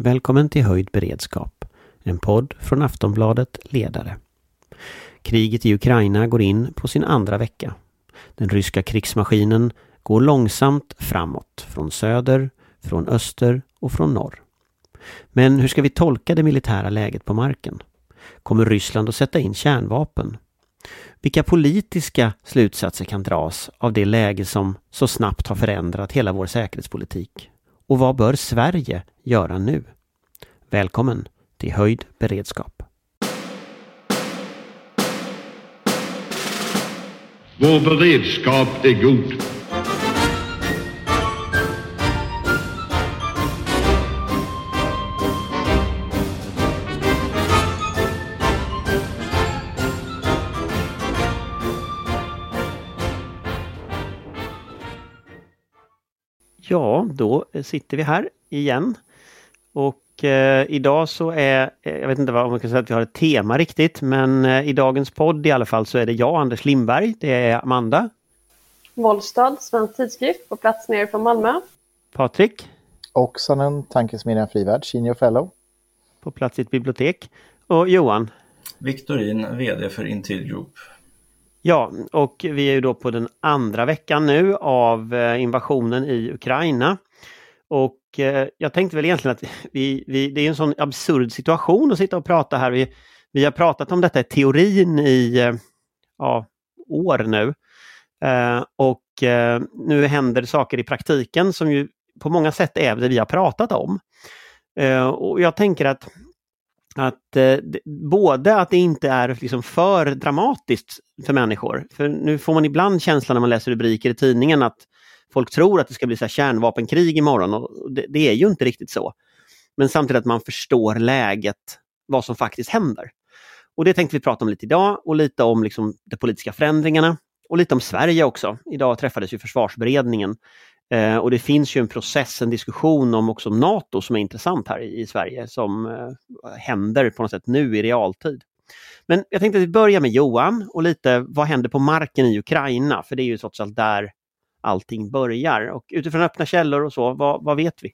Välkommen till Höjd beredskap, en podd från Aftonbladet Ledare. Kriget i Ukraina går in på sin andra vecka. Den ryska krigsmaskinen går långsamt framåt, från söder, från öster och från norr. Men hur ska vi tolka det militära läget på marken? Kommer Ryssland att sätta in kärnvapen? Vilka politiska slutsatser kan dras av det läge som så snabbt har förändrat hela vår säkerhetspolitik? Och vad bör Sverige göra nu? Välkommen till Höjd beredskap. Vår beredskap är god. Ja, då sitter vi här igen. Och eh, idag så är, eh, jag vet inte vad man kan säga att vi har ett tema riktigt, men eh, i dagens podd i alla fall så är det jag, Anders Lindberg, det är Amanda. Wollstad, Svensk Tidskrift, på plats nere från Malmö. Patrik. Oksanen, Tankesmedjan Frivärd, Senior Fellow. På plats i ett bibliotek. Och Johan. Viktorin, VD för Intil Group. Ja, och vi är ju då på den andra veckan nu av eh, invasionen i Ukraina. Och eh, jag tänkte väl egentligen att vi, vi, det är en sån absurd situation att sitta och prata här. Vi, vi har pratat om detta i teorin i eh, ja, år nu. Eh, och eh, nu händer saker i praktiken som ju på många sätt är det vi har pratat om. Eh, och jag tänker att att eh, både att det inte är liksom för dramatiskt för människor, för nu får man ibland känslan när man läser rubriker i tidningen att folk tror att det ska bli så här kärnvapenkrig imorgon och det, det är ju inte riktigt så. Men samtidigt att man förstår läget, vad som faktiskt händer. Och det tänkte vi prata om lite idag och lite om liksom de politiska förändringarna och lite om Sverige också. Idag träffades ju försvarsberedningen Eh, och det finns ju en process, en diskussion om också NATO som är intressant här i, i Sverige som eh, händer på något sätt nu i realtid. Men jag tänkte att vi börjar med Johan och lite vad händer på marken i Ukraina? För det är ju trots allt där allting börjar. Och utifrån öppna källor och så, vad, vad vet vi?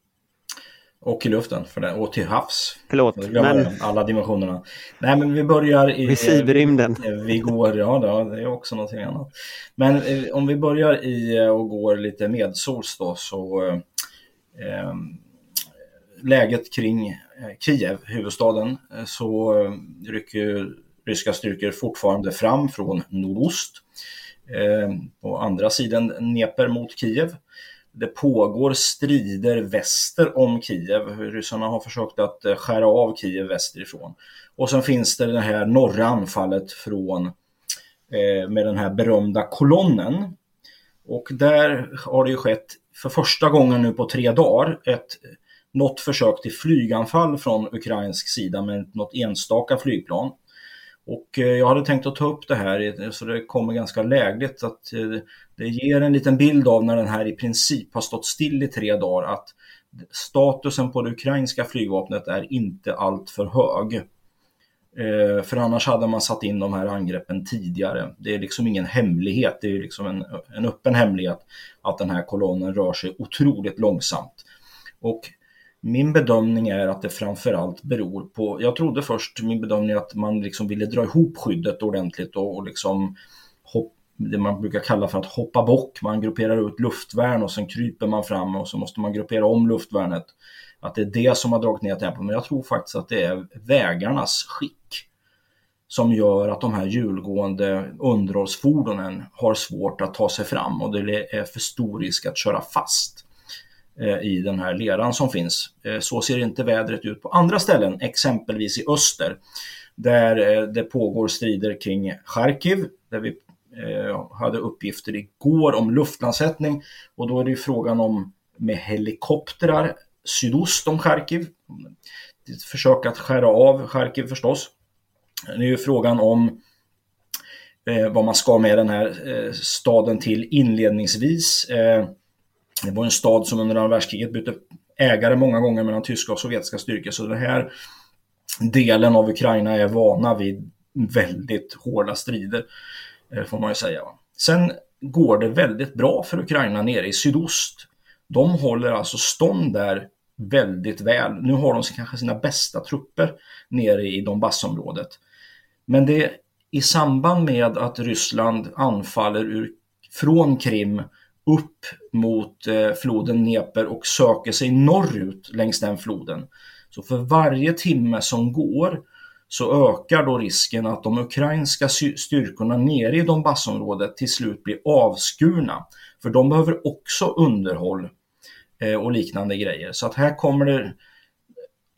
Och i luften för det, och till havs. Förlåt. Men... Alla dimensionerna. Nej men vi börjar i... Vid cyberrymden. Eh, vi går, ja det är också någonting annat. Men eh, om vi börjar i eh, och går lite medsols då så eh, läget kring Kiev, huvudstaden, så rycker ryska styrkor fortfarande fram från nordost. Eh, på andra sidan Dnepr mot Kiev. Det pågår strider väster om Kiev. Ryssarna har försökt att eh, skära av Kiev västerifrån. Och sen finns det det här norra anfallet från eh, med den här berömda kolonnen. Och där har det ju skett för första gången nu på tre dagar ett något försök till flyganfall från ukrainsk sida med något enstaka flygplan. Och eh, jag hade tänkt att ta upp det här så det kommer ganska lägligt att eh, det ger en liten bild av när den här i princip har stått still i tre dagar att statusen på det ukrainska flygvapnet är inte alltför hög. Eh, för annars hade man satt in de här angreppen tidigare. Det är liksom ingen hemlighet, det är liksom en, en öppen hemlighet att den här kolonnen rör sig otroligt långsamt. Och min bedömning är att det framförallt beror på, jag trodde först, min bedömning att man liksom ville dra ihop skyddet ordentligt och, och liksom hopp, det man brukar kalla för att hoppa bock. Man grupperar ut luftvärn och sen kryper man fram och så måste man gruppera om luftvärnet. Att det är det som har dragit ner tempot. Men jag tror faktiskt att det är vägarnas skick som gör att de här hjulgående underhållsfordonen har svårt att ta sig fram och det är för stor risk att köra fast. Eh, I den här leran som finns. Eh, så ser inte vädret ut på andra ställen, exempelvis i öster, där eh, det pågår strider kring Charkiv, där vi hade uppgifter igår om luftlandsättning och då är det frågan om med helikoptrar sydost om Charkiv. Ett försök att skära av Charkiv förstås. Det är ju frågan om vad man ska med den här staden till inledningsvis. Det var en stad som under andra världskriget bytte ägare många gånger mellan tyska och sovjetiska styrkor. Så den här delen av Ukraina är vana vid väldigt hårda strider, eh, får man ju säga. Sen går det väldigt bra för Ukraina nere i sydost. De håller alltså stånd där väldigt väl. Nu har de kanske sina bästa trupper nere i Donbassområdet. Men det i samband med att Ryssland anfaller ur, från Krim upp mot eh, floden Dnepr och söker sig norrut längs den floden. Så för varje timme som går så ökar då risken att de ukrainska styrkorna nere i Donbassområdet till slut blir avskurna. För de behöver också underhåll eh, och liknande grejer. Så att här kommer det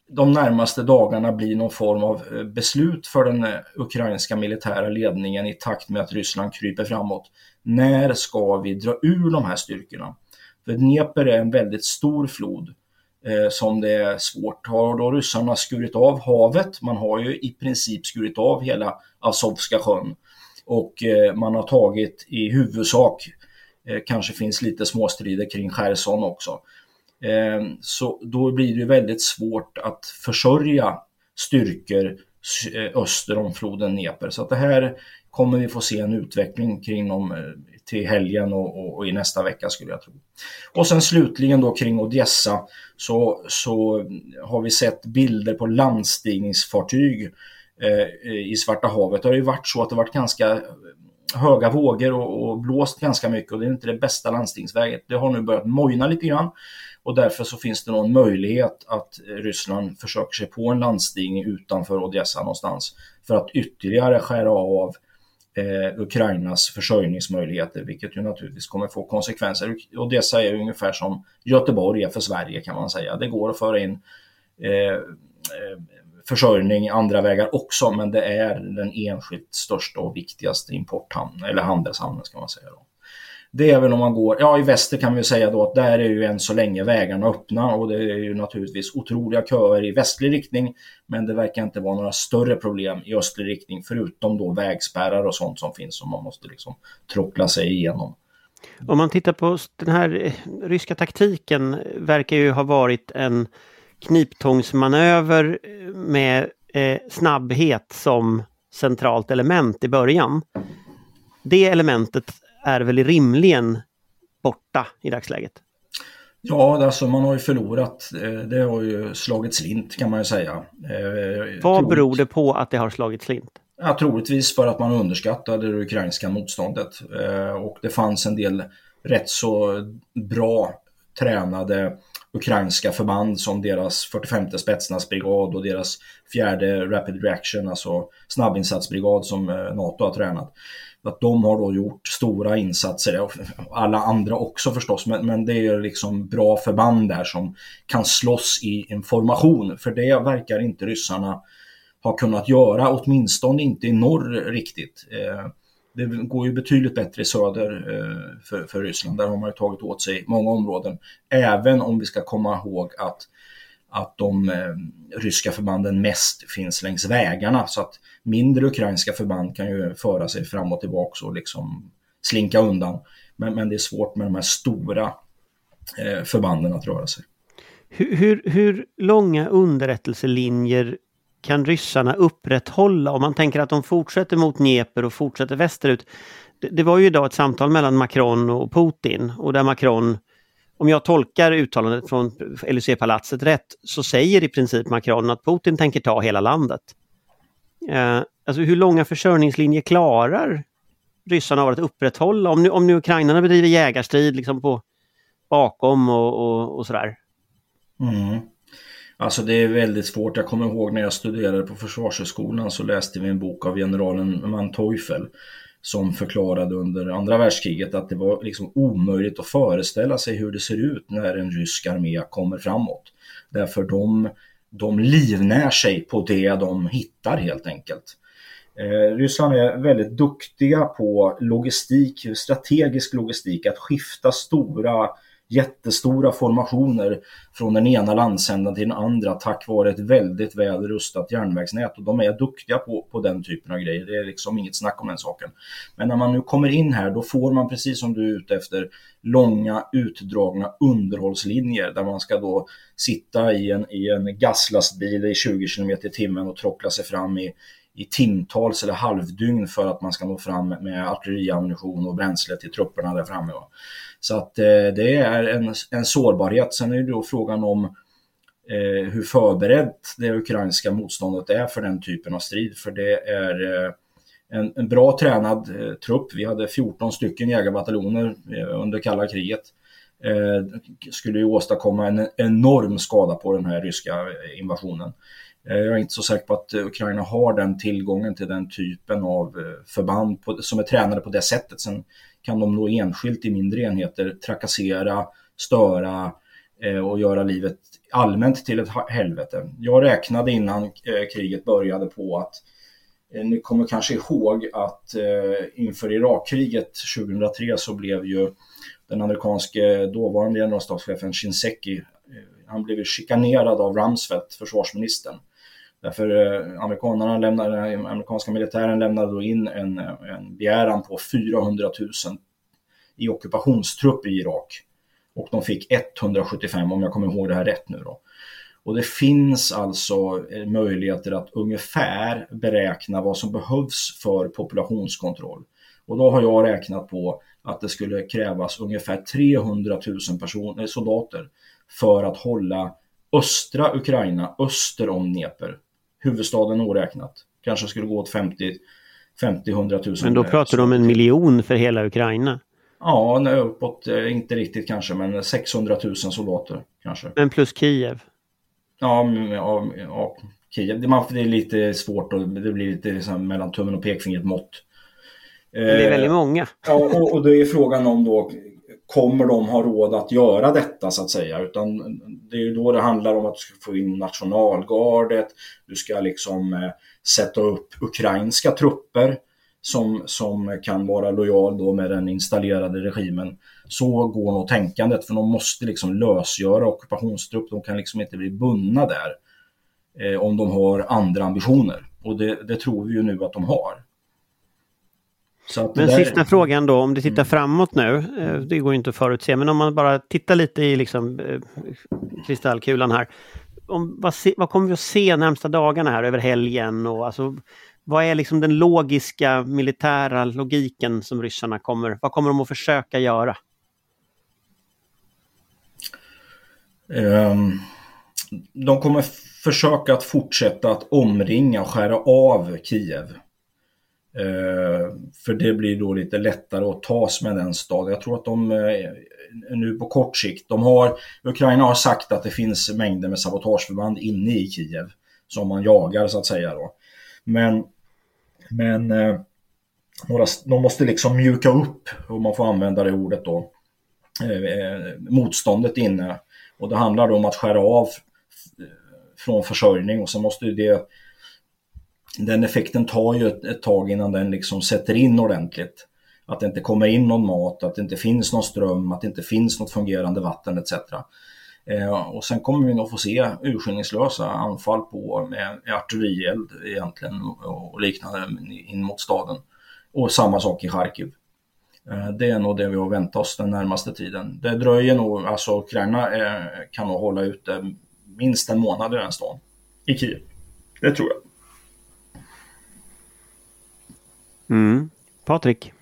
de närmaste dagarna bli någon form av eh, beslut för den eh, ukrainska militära ledningen i takt med att Ryssland kryper framåt. När ska vi dra ur de här styrkorna? För Dnepr är en väldigt stor flod eh, som det är svårt. Har då ryssarna skurit av havet? Man har ju i princip skurit av hela Azovska sjön och eh, man har tagit i huvudsak, eh, kanske finns lite småstrider kring Cherson också, Ehm, så då blir det väldigt svårt att försörja styrkor eh, öster om floden Dnepr. Så att det här kommer vi få se en utveckling kring om, eh, till helgen och, och, och, i nästa vecka skulle jag tro. Och sen slutligen då kring Odessa så, så har vi sett bilder på landstigningsfartyg eh, i Svarta havet. Det har ju varit så att det varit ganska eh, höga vågor och, och blåst ganska mycket och det är inte det bästa landstigningsväget. Det har nu börjat mojna lite grann och därför så finns det någon möjlighet att eh, Ryssland försöker sig på en landstigning utanför Odessa någonstans för att ytterligare skära av eh, Ukrainas försörjningsmöjligheter, vilket ju naturligtvis kommer få konsekvenser. Odessa är ungefär som Göteborg är för Sverige kan man säga. Det går att föra in eh, eh försörjning andra vägar också, men det är den enskilt största och viktigaste importhamnen, eller handelshamnen ska man säga. Då. Det är väl om man går, ja i väster kan vi säga då att där är ju än så länge vägarna öppna och det är ju naturligtvis otroliga köer i västlig riktning. Men det verkar inte vara några större problem i östlig riktning förutom då vägspärrar och sånt som finns som man måste liksom trockla sig igenom. Om man tittar på den här eh, ryska taktiken verkar ju ha varit en kniptångsmanöver eh, med eh, snabbhet som centralt element i början. Det elementet är väl rimligen borta i dagsläget? Ja, alltså man har ju förlorat. Eh, det har ju slagit slint kan man ju säga. Eh, Vad beror det på att det har slagit slint? Ja, troligtvis för att man underskattade det ukrainska motståndet. Eh, och det fanns en del rätt så bra tränade ukrainska förband som deras 45 spetsnazbrigad och deras fjärde Rapid Reaction, alltså snabbinsatsbrigad som NATO har tränat. Att de har då gjort stora insatser, och alla andra också förstås, men, men det är liksom bra förband där som kan slåss i en formation. För det verkar inte ryssarna ha kunnat göra, åtminstone inte i norr riktigt. Eh, det går ju betydligt bättre i söder eh, för, för Ryssland. Där har man ju tagit åt sig många områden. Även om vi ska komma ihåg att att de eh, ryska förbanden mest finns längs vägarna så att mindre ukrainska förband kan ju föra sig fram och tillbaka och liksom slinka undan. Men, men det är svårt med de här stora eh, förbanden att röra sig. Hur, hur, hur långa underrättelselinjer kan ryssarna upprätthålla om man tänker att de fortsätter mot Dnepr och fortsätter västerut? Det, det var ju idag ett samtal mellan Macron och Putin och där Macron om jag tolkar uttalandet från LUC-palatset rätt så säger i princip Macron att Putin tänker ta hela landet. Eh, alltså hur långa försörjningslinjer klarar ryssarna av att upprätthålla om nu, om nu ukrainarna bedriver jägarstrid liksom på bakom och, och, och sådär? Mm. Alltså det är väldigt svårt. Jag kommer ihåg när jag studerade på Försvarshögskolan så läste vi en bok av generalen Manteuffel som förklarade under andra världskriget att det var liksom omöjligt att föreställa sig hur det ser ut när en rysk armé kommer framåt. Därför de, de livnär sig på det de hittar helt enkelt. Eh, Ryssland är väldigt duktiga på logistik, strategisk logistik, att skifta stora jättestora formationer från den ena landsändan till den andra tack vare ett väldigt väl rustat järnvägsnät. Och de är duktiga på, på den typen av grejer. Det är liksom inget snack om den saken. Men när man nu kommer in här då får man precis som du är ute efter långa utdragna underhållslinjer där man ska då sitta i en, i en gaslastbil i 20 km i timmen och trockla sig fram i i timtals eller halvdygn för att man ska nå fram med artilleriammunition och bränsle till trupperna där framme. Så att eh, det är en, en sårbarhet. Sen är det då frågan om eh, hur förberett det ukrainska motståndet är för den typen av strid. För det är eh, en, en, bra tränad eh, trupp. Vi hade 14 stycken jägarbataljoner eh, under kalla kriget. Eh, skulle ju åstadkomma en enorm skada på den här ryska eh, invasionen. Eh, jag är inte så säker på att eh, Ukraina har den tillgången till den typen av eh, förband på, som är tränade på det sättet. Sen kan de då enskilt i mindre enheter trakassera, störa eh, och göra livet allmänt till ett helvete. Jag räknade innan eh, kriget började på att eh, ni kommer kanske ihåg att eh, inför Irakkriget 2003 så blev ju den amerikanske dåvarande generalstabschefen Shinseki, han blev chikanerad av Rumsfeld, försvarsministern. Därför eh, amerikanerna lämnade, amerikanska militären lämnade då in en, en begäran på 400 000 i ockupationstrupp i Irak. Och de fick 175 om jag kommer ihåg det här rätt nu då. Och det finns alltså eh, möjligheter att ungefär beräkna vad som behövs för populationskontroll. Och då har jag räknat på att det skulle krävas ungefär 300 000 personer, soldater för att hålla östra Ukraina öster om Dnepr huvudstaden oräknat. Kanske skulle gå åt 50 50-100 000. Men då pratar du om en miljon för hela Ukraina? Ja, uppåt, eh, inte riktigt kanske, men 600 000 soldater kanske. Men plus Kiev? Ja, ja, ja Kiev. Det, är lite svårt och det blir lite liksom mellan tummen och pekfingret mått. Men det är väldigt många. Ja, och, och det är frågan om då kommer de ha råd att göra detta så att säga. Utan det är ju då det handlar om att du ska få in nationalgardet, du ska liksom eh, sätta upp ukrainska trupper som, som kan vara lojal då med den installerade regimen. Så går nog tänkandet för de måste liksom lösgöra ockupationstrupp, de kan liksom inte bli bundna där eh, om de har andra ambitioner. Och det, det tror vi ju nu att de har. Men där... sista frågan då, om du tittar mm. framåt nu, eh, det går inte att förutse, men om man bara tittar lite i liksom, eh, kristallkulan här. Om, vad, se, vad, kommer vi att se närmsta dagarna här över helgen? Och, alltså, vad är liksom den logiska militära logiken som ryssarna kommer, vad kommer de att försöka göra? Um, de kommer försöka att fortsätta att omringa och skära av Kiev. Eh, för det blir då lite lättare att tas med den staden. Jag tror att de eh, nu på kort sikt, de har, Ukraina har sagt att det finns mängder med sabotageförband inne i Kiev som man jagar så att säga då. Men, men eh, några, de måste liksom mjuka upp, om man får använda det ordet då, motståndet inne. Och det handlar då om att skära av från försörjning och så måste det den effekten tar ju ett, ett tag innan den liksom sätter in ordentligt. Att det inte kommer in någon mat, att det inte finns någon ström, att det inte finns något fungerande vatten etc. Eh, och sen kommer vi nog få se urskillningslösa anfall på med, artillerield egentligen och, och liknande in mot staden. Och samma sak i Charkiv. Eh, det är nog det vi har väntat oss den närmaste tiden. Det dröjer nog, alltså Ukraina eh, kan nog hålla ut minst en månad i den stan. I Kiev. Det tror jag. Mm. Patrik?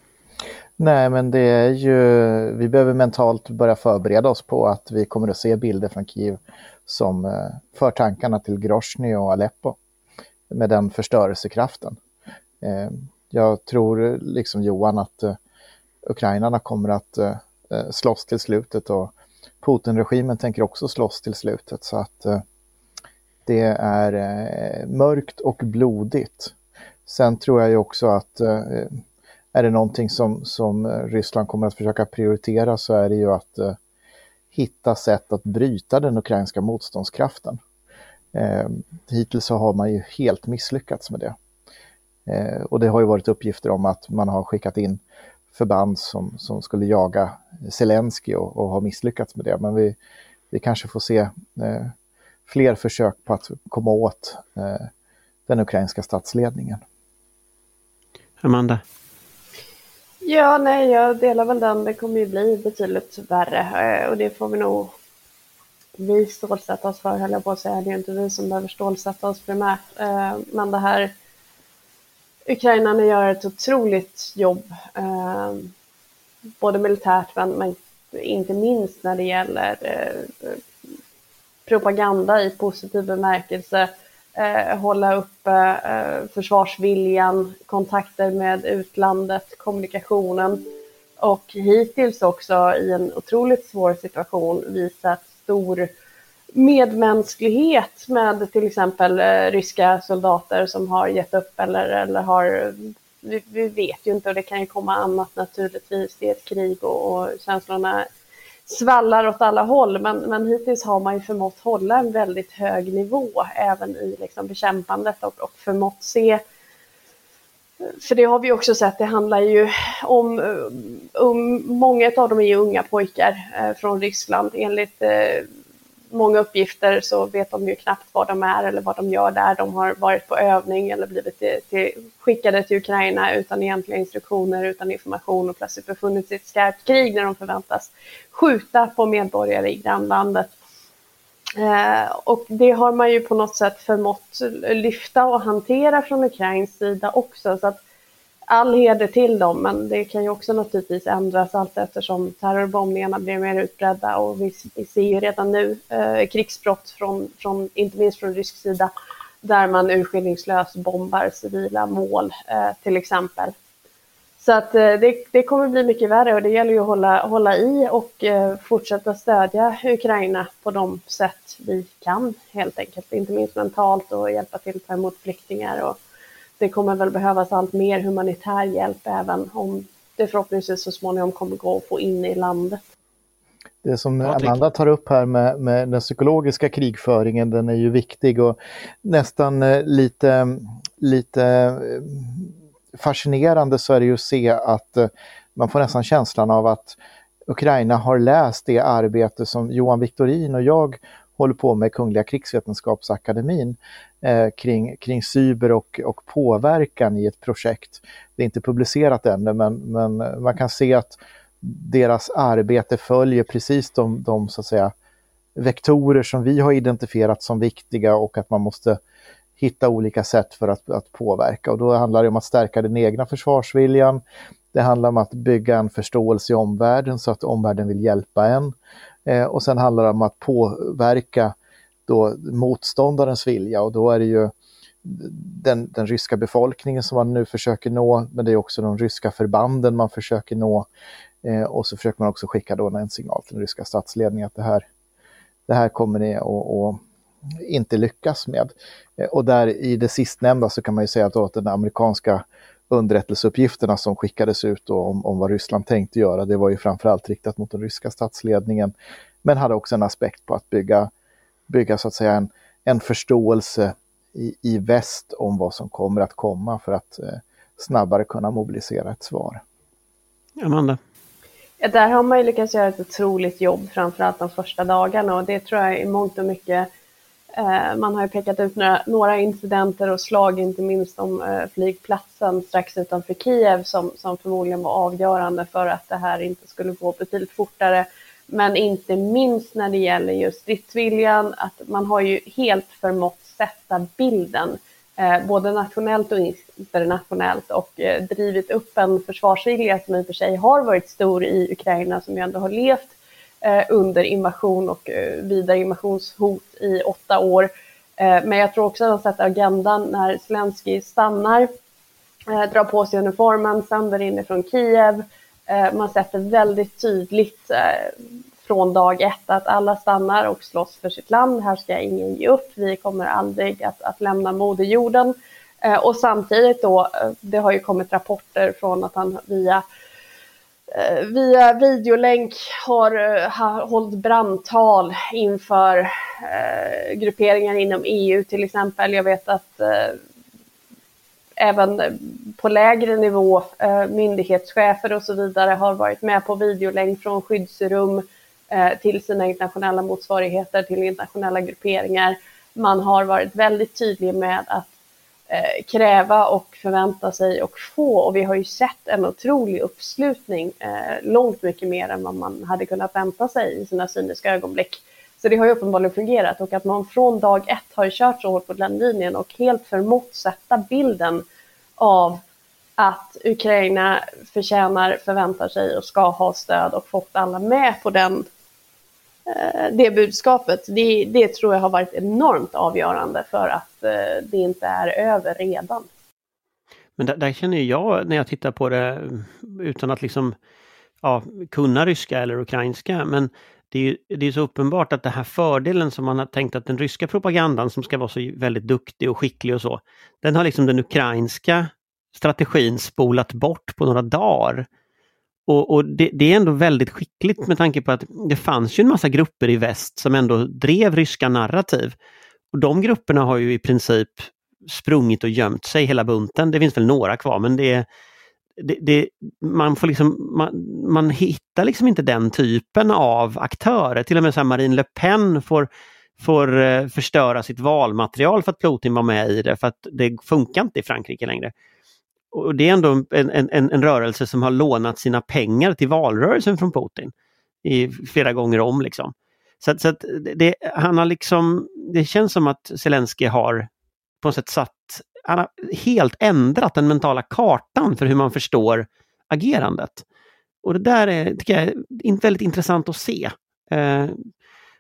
Nej, men det är ju, vi behöver mentalt börja förbereda oss på att vi kommer att se bilder från Kiev som eh, för tankarna till Grozny och Aleppo med den förstörelsekraften. Eh, jag tror, liksom Johan, att eh, ukrainarna kommer att eh, eh slåss till slutet och Putin-regimen tänker också slåss till slutet. Så att eh, det är eh, mörkt och blodigt. Sen tror jag ju också att eh, är det någonting som, som eh, Ryssland kommer att försöka prioritera så är det ju att eh, hitta sätt att bryta den ukrainska motståndskraften. Eh, hittills så har man ju helt misslyckats med det. Eh, och det har ju varit uppgifter om att man har skickat in förband som, som skulle jaga Zelensky och, och har misslyckats med det. Men vi, vi kanske får se eh, fler försök på att komma åt eh, den ukrainska statsledningen. Amanda? Ja, nej, jag delar väl den. Det kommer ju bli betydligt värre eh, och det får vi nog vi stålsätta oss för, höll jag på att säga. Det är inte vi som behöver stålsätta oss primärt. Eh, men det här Ukrainarna gör ett otroligt jobb, eh, både militärt men, inte minst när det gäller eh, propaganda i positiv bemärkelse, eh, hålla uppe eh, försvarsviljan, kontakter med utlandet, kommunikationen och hittills också i en otroligt svår situation visat stor medmänsklighet med till exempel eh, ryska soldater som har gett upp eller, eller har vi, vi, vet ju inte och det kan ju komma annat naturligtvis. Det är ett krig och, och känslorna svallar åt alla håll. Men, men hittills har man ju förmått hålla en väldigt hög nivå även i liksom bekämpandet och, och förmått se för det har vi också sett, det handlar ju om, um, um många av dem är ju unga pojkar eh, från Ryssland. Enligt eh, många uppgifter så vet de ju knappt var de är eller vad de gör där. De har varit på övning eller blivit till, till, skickade till Ukraina utan egentliga instruktioner, utan information och plötsligt befunnit sig i ett skarpt krig när de förväntas skjuta på medborgare i grannlandet. Eh, och det har man ju på något sätt förmått lyfta och hantera från Ukrains sida också. Så att all heder till dem, men det kan ju också naturligtvis ändras allt eftersom terrorbombningarna blir mer utbredda och vi, vi ser ju redan nu eh, krigsbrott från, från, inte minst från rysk sida, där man urskillningslöst bombar civila mål eh, till exempel. Så att eh, det, det, kommer bli mycket värre och det gäller ju att hålla, hålla i och eh, fortsätta stödja Ukraina på de sätt vi kan helt enkelt, inte minst mentalt och hjälpa till att ta emot flyktingar och det kommer väl behövas allt mer humanitär hjälp även om det förhoppningsvis så småningom kommer gå att få in i landet. Det som Amanda tar upp här med, med den psykologiska krigföringen, den är ju viktig och nästan eh, lite, lite eh, fascinerande så är det ju att se att eh, man får nästan känslan av att Ukraina har läst det arbete som Johan Victorin och jag håller på med Kungliga krigsvetenskapsakademin Eh, kring, kring cyber och, och påverkan i ett projekt. Det är inte publicerat ännu men, men man kan se att deras arbete följer precis de, de så att säga, vektorer som vi har identifierat som viktiga och att man måste hitta olika sätt för att, att påverka. Och då handlar det om att stärka den egna försvarsviljan. Det handlar om att bygga en förståelse i omvärlden så att omvärlden vill hjälpa en. Eh, och sen handlar det om att påverka då motståndarens vilja och då är det ju den, den ryska befolkningen som man nu försöker nå, men det är också de ryska förbanden man försöker nå. Eh, och så försöker man också skicka då en signal till den ryska statsledningen att det här, det här kommer ni att inte lyckas med. Eh, och där i det sistnämnda så kan man ju säga att, att den amerikanska underrättelseuppgifterna som skickades ut om, om vad Ryssland tänkte göra, det var ju framförallt riktat mot den ryska statsledningen, men hade också en aspekt på att bygga, bygga så att säga en, en förståelse i, i väst om vad som kommer att komma för att eh, snabbare kunna mobilisera ett svar. Amanda? Ja, där har man ju lyckats göra ett otroligt jobb, framförallt de första dagarna och det tror jag i mångt och mycket Eh, man har ju pekat ut några, några, incidenter och slag, inte minst om eh, flygplatsen strax utanför Kiev som, som förmodligen var avgörande för att det här inte skulle gå betydligt fortare. Men inte minst när det gäller just stridsviljan, att man har ju helt förmått sätta bilden, eh, både nationellt och internationellt och eh, drivit upp en försvarsvilja som i och för sig har varit stor i Ukraina, som ju ändå har levt Eh, under invasion och eh, vidare invasionshot i åtta år. Eh, men jag tror också att de sätter agendan när Zelensky stannar, eh, drar på sig uniformen, sänder inifrån Kiev. Eh, man sätter väldigt tydligt eh, från dag ett att alla stannar och slåss för sitt land. Här ska ingen ge upp. Vi kommer aldrig att, att lämna moderjorden. Eh, och samtidigt då, det har ju kommit rapporter från att han via via videolänk har, har hållit brandtal inför eh, grupperingar inom EU till exempel. Jag vet att eh, även eh, på lägre nivå eh, myndighetschefer och så vidare har varit med på videolänk från skyddsrum eh, till sina internationella motsvarigheter, till internationella grupperingar. Man har varit väldigt tydlig med att kräva och förvänta sig och få. Och vi har ju sett en otrolig uppslutning, långt mycket mer än vad man hade kunnat vänta sig i sina cyniska ögonblick. Så det har ju uppenbarligen fungerat och att man från dag ett har kört så hårt på den linjen och helt förmått sätta bilden av att Ukraina förtjänar, förväntar sig och ska ha stöd och fått alla med på den eh, det budskapet. Det, det, tror jag har varit enormt avgörande för att eh, det inte är över redan. Men där, där, känner jag när jag tittar på det mm, utan att liksom ja, kunna ryska eller ukrainska, men det är, det är så uppenbart att den här fördelen som man har tänkt att den ryska propagandan som ska vara så väldigt duktig och skicklig och så, den har liksom den ukrainska strategin spolat bort på några dagar. Och, och det, det, är ändå väldigt skickligt med tanke på att det fanns ju en massa grupper i väst som ändå drev ryska narrativ. Och De grupperna har ju i princip sprungit och gömt sig hela bunten. Det finns väl några kvar men det är det, det, man, får liksom, man, man hittar liksom inte den typen av aktörer. Till och med så Marine Le Pen får, får eh, förstöra sitt valmaterial för att Putin var med i det för att det funkar inte i Frankrike längre. Och Det är ändå en, en, en rörelse som har lånat sina pengar till valrörelsen från Putin i flera gånger om. Liksom. Så, så att det, han har liksom, det känns som att Zelensky har på något sätt satt han har helt ändrat den mentala kartan för hur man förstår agerandet. Och det där är, tycker jag är väldigt intressant att se. Eh,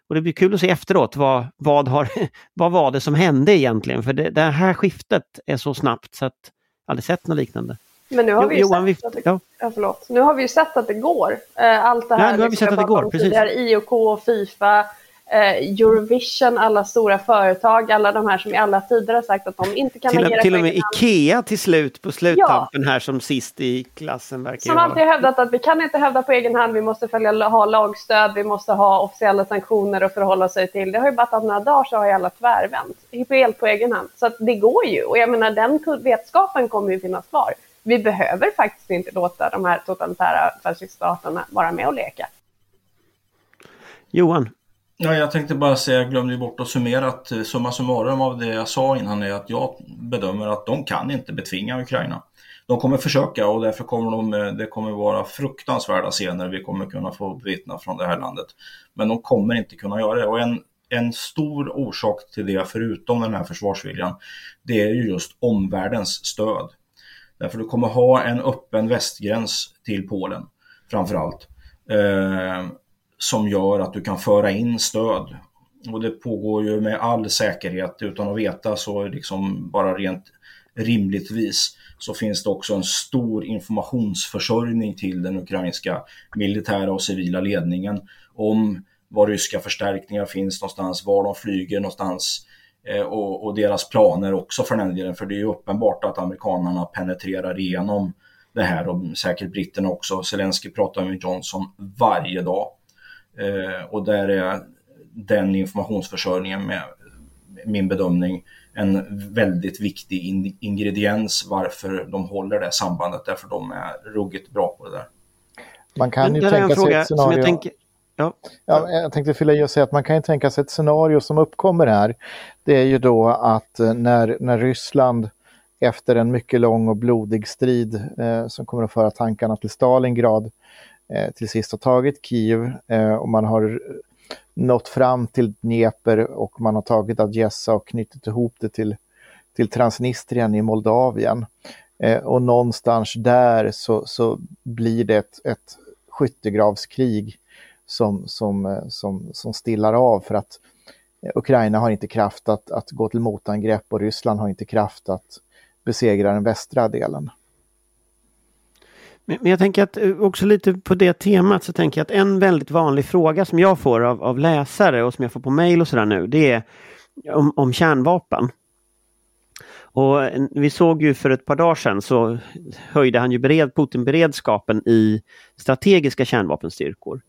och det blir kul att se efteråt vad, vad, har, vad var det som hände egentligen? För det, det här skiftet är så snabbt så att jag aldrig sett något liknande. Men nu har, vi ju Johan, sett, att det, ja. Ja, förlåt. nu har vi sett att det går. Eh, allt det här ja, nu har vi sett att det går, precis. IOK, Fifa, eh, Eurovision, alla stora företag, alla de här som i alla tider har sagt att de inte kan till, agera Till och med Ikea till slut på sluttampen ja. här som sist i klassen verkar Som alltid har hävdat att vi kan inte hävda på egen hand, vi måste följa, ha lagstöd, vi måste ha officiella sanktioner att förhålla sig till. Det har ju bara tagit några dagar så har ju alla tvärvänt. Helt på egen hand. Så att det går ju. Och jag menar den vetskapen kommer ju finnas kvar. Vi behöver faktiskt inte låta de här totalitära fasciststaterna vara med och leka. Johan, Ja, jag tänkte bara säga, jag glömde bort att summera att eh, summa summarum av det jag sa innan är att jag bedömer att de kan inte betvinga Ukraina. De kommer försöka och därför kommer de, eh, det kommer vara fruktansvärda scener vi kommer kunna få bevittna från det här landet. Men de kommer inte kunna göra det och en, en stor orsak till det, förutom den här försvarsviljan, det är ju just omvärldens stöd. Därför du kommer ha en öppen västgräns till Polen framför allt. Eh, som gör att du kan föra in stöd. Och det pågår ju med all säkerhet utan att veta så liksom bara rent rimligtvis så finns det också en stor informationsförsörjning till den ukrainska militära och civila ledningen om var ryska förstärkningar finns någonstans, var de flyger någonstans eh, och, och, deras planer också för den delen. För det är ju uppenbart att amerikanerna penetrerar igenom det här och säkert britterna också. Zelensky pratar med Johnson varje dag. Eh, och där är den informationsförsörjningen med min bedömning en väldigt viktig in ingrediens varför de håller det sambandet, därför de är ruggigt bra på det där. Man kan ju tänka sig ett scenario... Jag, tänker... ja. Ja, jag tänkte fylla i och säga att man kan ju tänka sig ett scenario som uppkommer här. Det är ju då att eh, när, när Ryssland efter en mycket lång och blodig strid eh, som kommer att föra tankarna till Stalingrad Eh, till sist har tagit Kiev eh, och man har eh, nått fram till Dnepr och man har tagit Adjessa och knutit ihop det till, till Transnistrien i Moldavien. Eh, och någonstans där så, så blir det ett, ett skyttegravskrig som, som, eh, som, som stillar av för att Ukraina har inte kraft att, att gå till motangrepp och Ryssland har inte kraft att besegra den västra delen. Men jag tänker att eh, också lite på det temat så tänker jag att en väldigt vanlig fråga som jag får av, av läsare och som jag får på mail och sådär nu, det är om, om kärnvapen. Och eh, vi såg ju för ett par dagar sedan så höjde han ju bered, Putin beredskapen i strategiska kärnvapenstyrkor.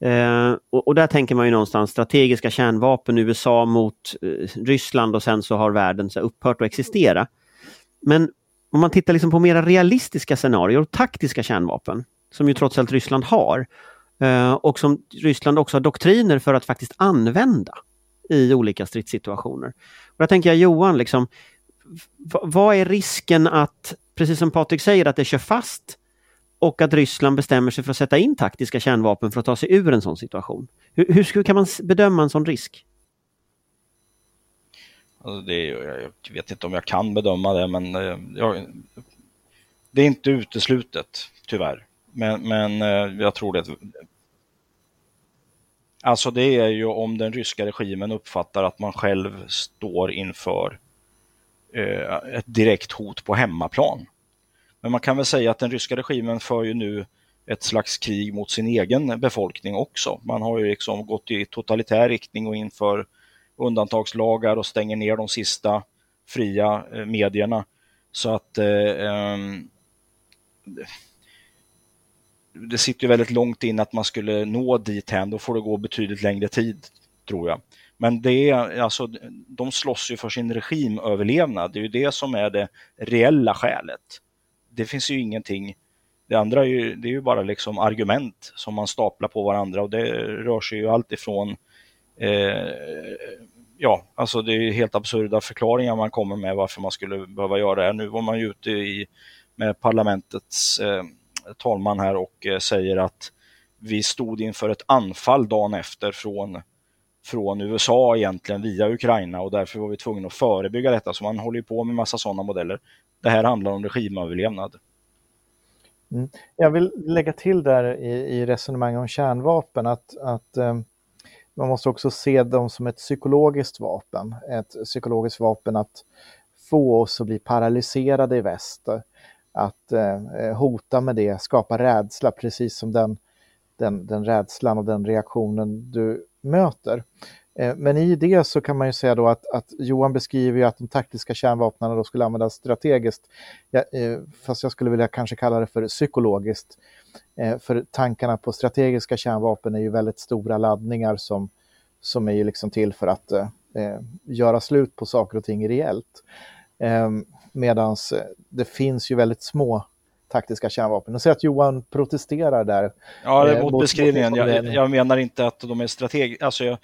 Eh, och, och, där tänker man ju någonstans strategiska kärnvapen, USA mot eh, Ryssland och sen så har världen så upphört att existera. Men om man tittar liksom på mera realistiska scenarier, och taktiska kärnvapen, som ju trots allt Ryssland har, eh, och som Ryssland också har doktriner för att faktiskt använda i olika stridssituationer. Och där tänker jag Johan, liksom, vad är risken att, precis som Patrik säger, att det kör fast och att Ryssland bestämmer sig för att sätta in taktiska kärnvapen för att ta sig ur en sån situation? Hur, hur kan man bedöma en sån risk? Alltså det, jag vet inte om jag kan bedöma det, men eh, jag, det är inte uteslutet, tyvärr. Men, men eh, jag tror det. Alltså det är ju om den ryska regimen uppfattar att man själv står inför eh, ett direkt hot på hemmaplan. Men man kan väl säga att den ryska regimen för ju nu ett slags krig mot sin egen befolkning också. Man har ju liksom gått i totalitär riktning och inför undantagslagar och stänger ner de sista fria eh, medierna. Så att eh, ehm, det sitter ju väldigt långt in att man skulle nå dit hän. Då får det gå betydligt längre tid, tror jag. Men det är, alltså, de slåss ju för sin regimöverlevnad. Det är ju det som är det reella skälet. Det finns ju ingenting det andra är ju, det är ju bara liksom argument som man staplar på varandra och det rör sig ju alltifrån eh, ja, alltså det är helt absurda förklaringar man kommer med varför man skulle behöva göra det här. Nu var man ju ute i, med parlamentets eh, talman här och eh, säger att vi stod inför ett anfall dagen efter från, från USA egentligen via Ukraina och därför var vi tvungna att förebygga detta. Så man håller ju på med massa sådana modeller. Det här handlar om regimöverlevnad. Mm. Jag vill lägga till där i, i resonemang om kärnvapen att, att um, man måste också se dem som ett psykologiskt vapen. Ett psykologiskt vapen att få oss att bli paralyserade i väst. Att eh, hota med det, skapa rädsla, precis som den, den, den rädslan och den reaktionen du möter. Eh, men i det så kan man ju säga då att, att Johan beskriver ju att de taktiska kärnvapnen då skulle användas strategiskt. Ja, eh, fast jag skulle vilja kanske kalla det för psykologiskt. Eh, för tankarna på strategiska kärnvapen är ju väldigt stora laddningar som, som är ju liksom till för att eh, göra slut på saker och ting reellt. Eh, Medan det finns ju väldigt små taktiska kärnvapen. Och så att Johan protesterar där. Ja, det är mot, mot beskrivningen. Jag, jag, menar inte att de är strategiska. Alltså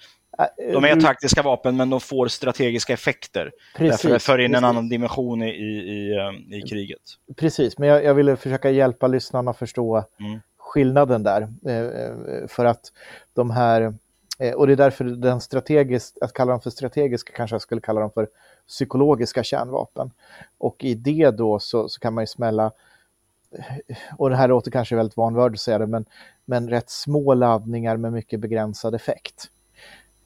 de är taktiska vapen men de får strategiska effekter. Precis, Därför för in en annan dimension i, i, i kriget. Precis, men jag, jag ville försöka hjälpa lyssnarna att förstå mm. skillnaden där. Eh, för att de här, eh, och det är därför den strategiskt, att kalla dem för strategiska kanske jag skulle kalla dem för psykologiska kärnvapen. Och i det då så, så kan man ju smälla och det här låter kanske väldigt vanvördigt att säga det, men, men rätt små laddningar med mycket begränsad effekt.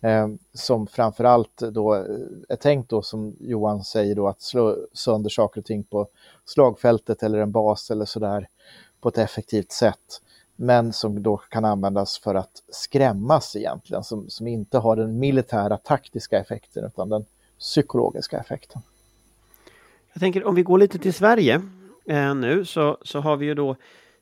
Eh, som framförallt då eh, är tänkt då som Johan säger då att slå sönder saker och ting på slagfältet eller en bas eller sådär på ett effektivt sätt. Men som då kan användas för att skrämmas egentligen, som, som inte har den militära taktiska effekten utan den psykologiska effekten. Jag tänker om vi går lite till Sverige eh, nu så, så har vi ju då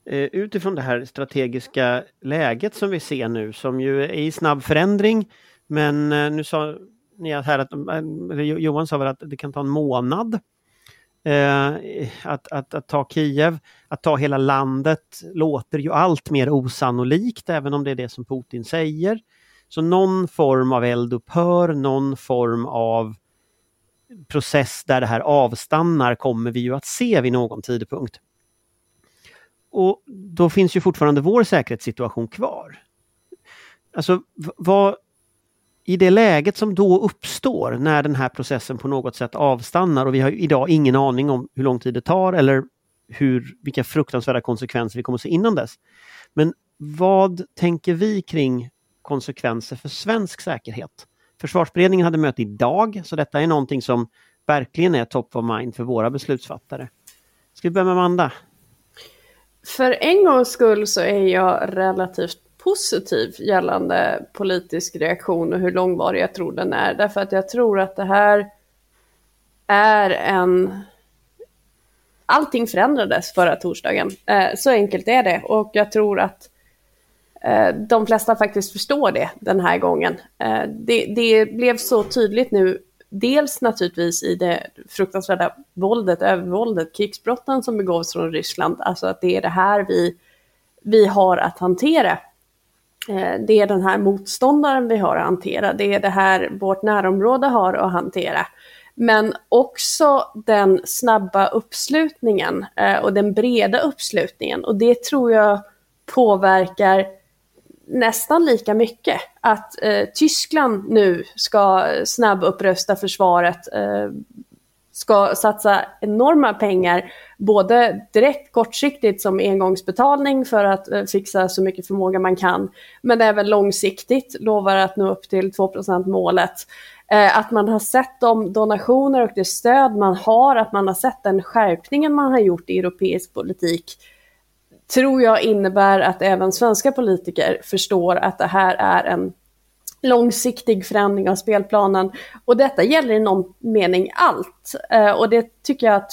eh, utifrån det här strategiska läget som vi ser nu som ju är i snabb förändring men eh, nu sa ni här att, eh, Johan sa väl att det kan ta en månad eh, att, att, att ta Kiev. Att ta hela landet låter ju allt mer osannolikt även om det är det som Putin säger. Så någon form av eldupphör, någon form av process där det här avstannar kommer vi ju att se vid någon tidpunkt. Och då finns ju fortfarande vår säkerhetssituation kvar. Alltså vad, i det läget som då uppstår när den här processen på något sätt avstannar och vi har idag ingen aning om hur lång tid det tar eller hur, vilka fruktansvärda konsekvenser vi kommer att se innan dess. Men vad tänker vi kring konsekvenser för svensk säkerhet? Försvarsberedningen hade möte idag, så detta är någonting som verkligen är top of mind för våra beslutsfattare. Ska vi börja med Amanda? För en gångs skull så är jag relativt positiv gällande politisk reaktion och hur långvarig jag tror den är. Därför att jag tror att det här är en... Allting förändrades förra torsdagen. Eh, så enkelt är det. Och jag tror att eh, de flesta faktiskt förstår det den här gången. Eh, det, det blev så tydligt nu dels naturligtvis i det fruktansvärda våldet, övervåldet, krigsbrotten som begås från Ryssland, alltså att det är det här vi, vi har att hantera. Eh, det är den här motståndaren vi har att hantera, det är det här vårt närområde har att hantera. Men också den snabba uppslutningen eh, och den breda uppslutningen. Och det tror jag påverkar nästan lika mycket. Att eh, Tyskland nu ska snabbupprösta försvaret. Eh, ska satsa enorma pengar, både direkt kortsiktigt som engångsbetalning för att eh, fixa så mycket förmåga man kan, men även långsiktigt lovar att nå upp till 2% målet. Eh, att man har sett de donationer och det stöd man har, att man har sett den skärpningen man har gjort i europeisk politik, tror jag innebär att även svenska politiker förstår att det här är en långsiktig förändring av spelplanen. Och detta gäller i någon mening allt. Eh, och det tycker jag att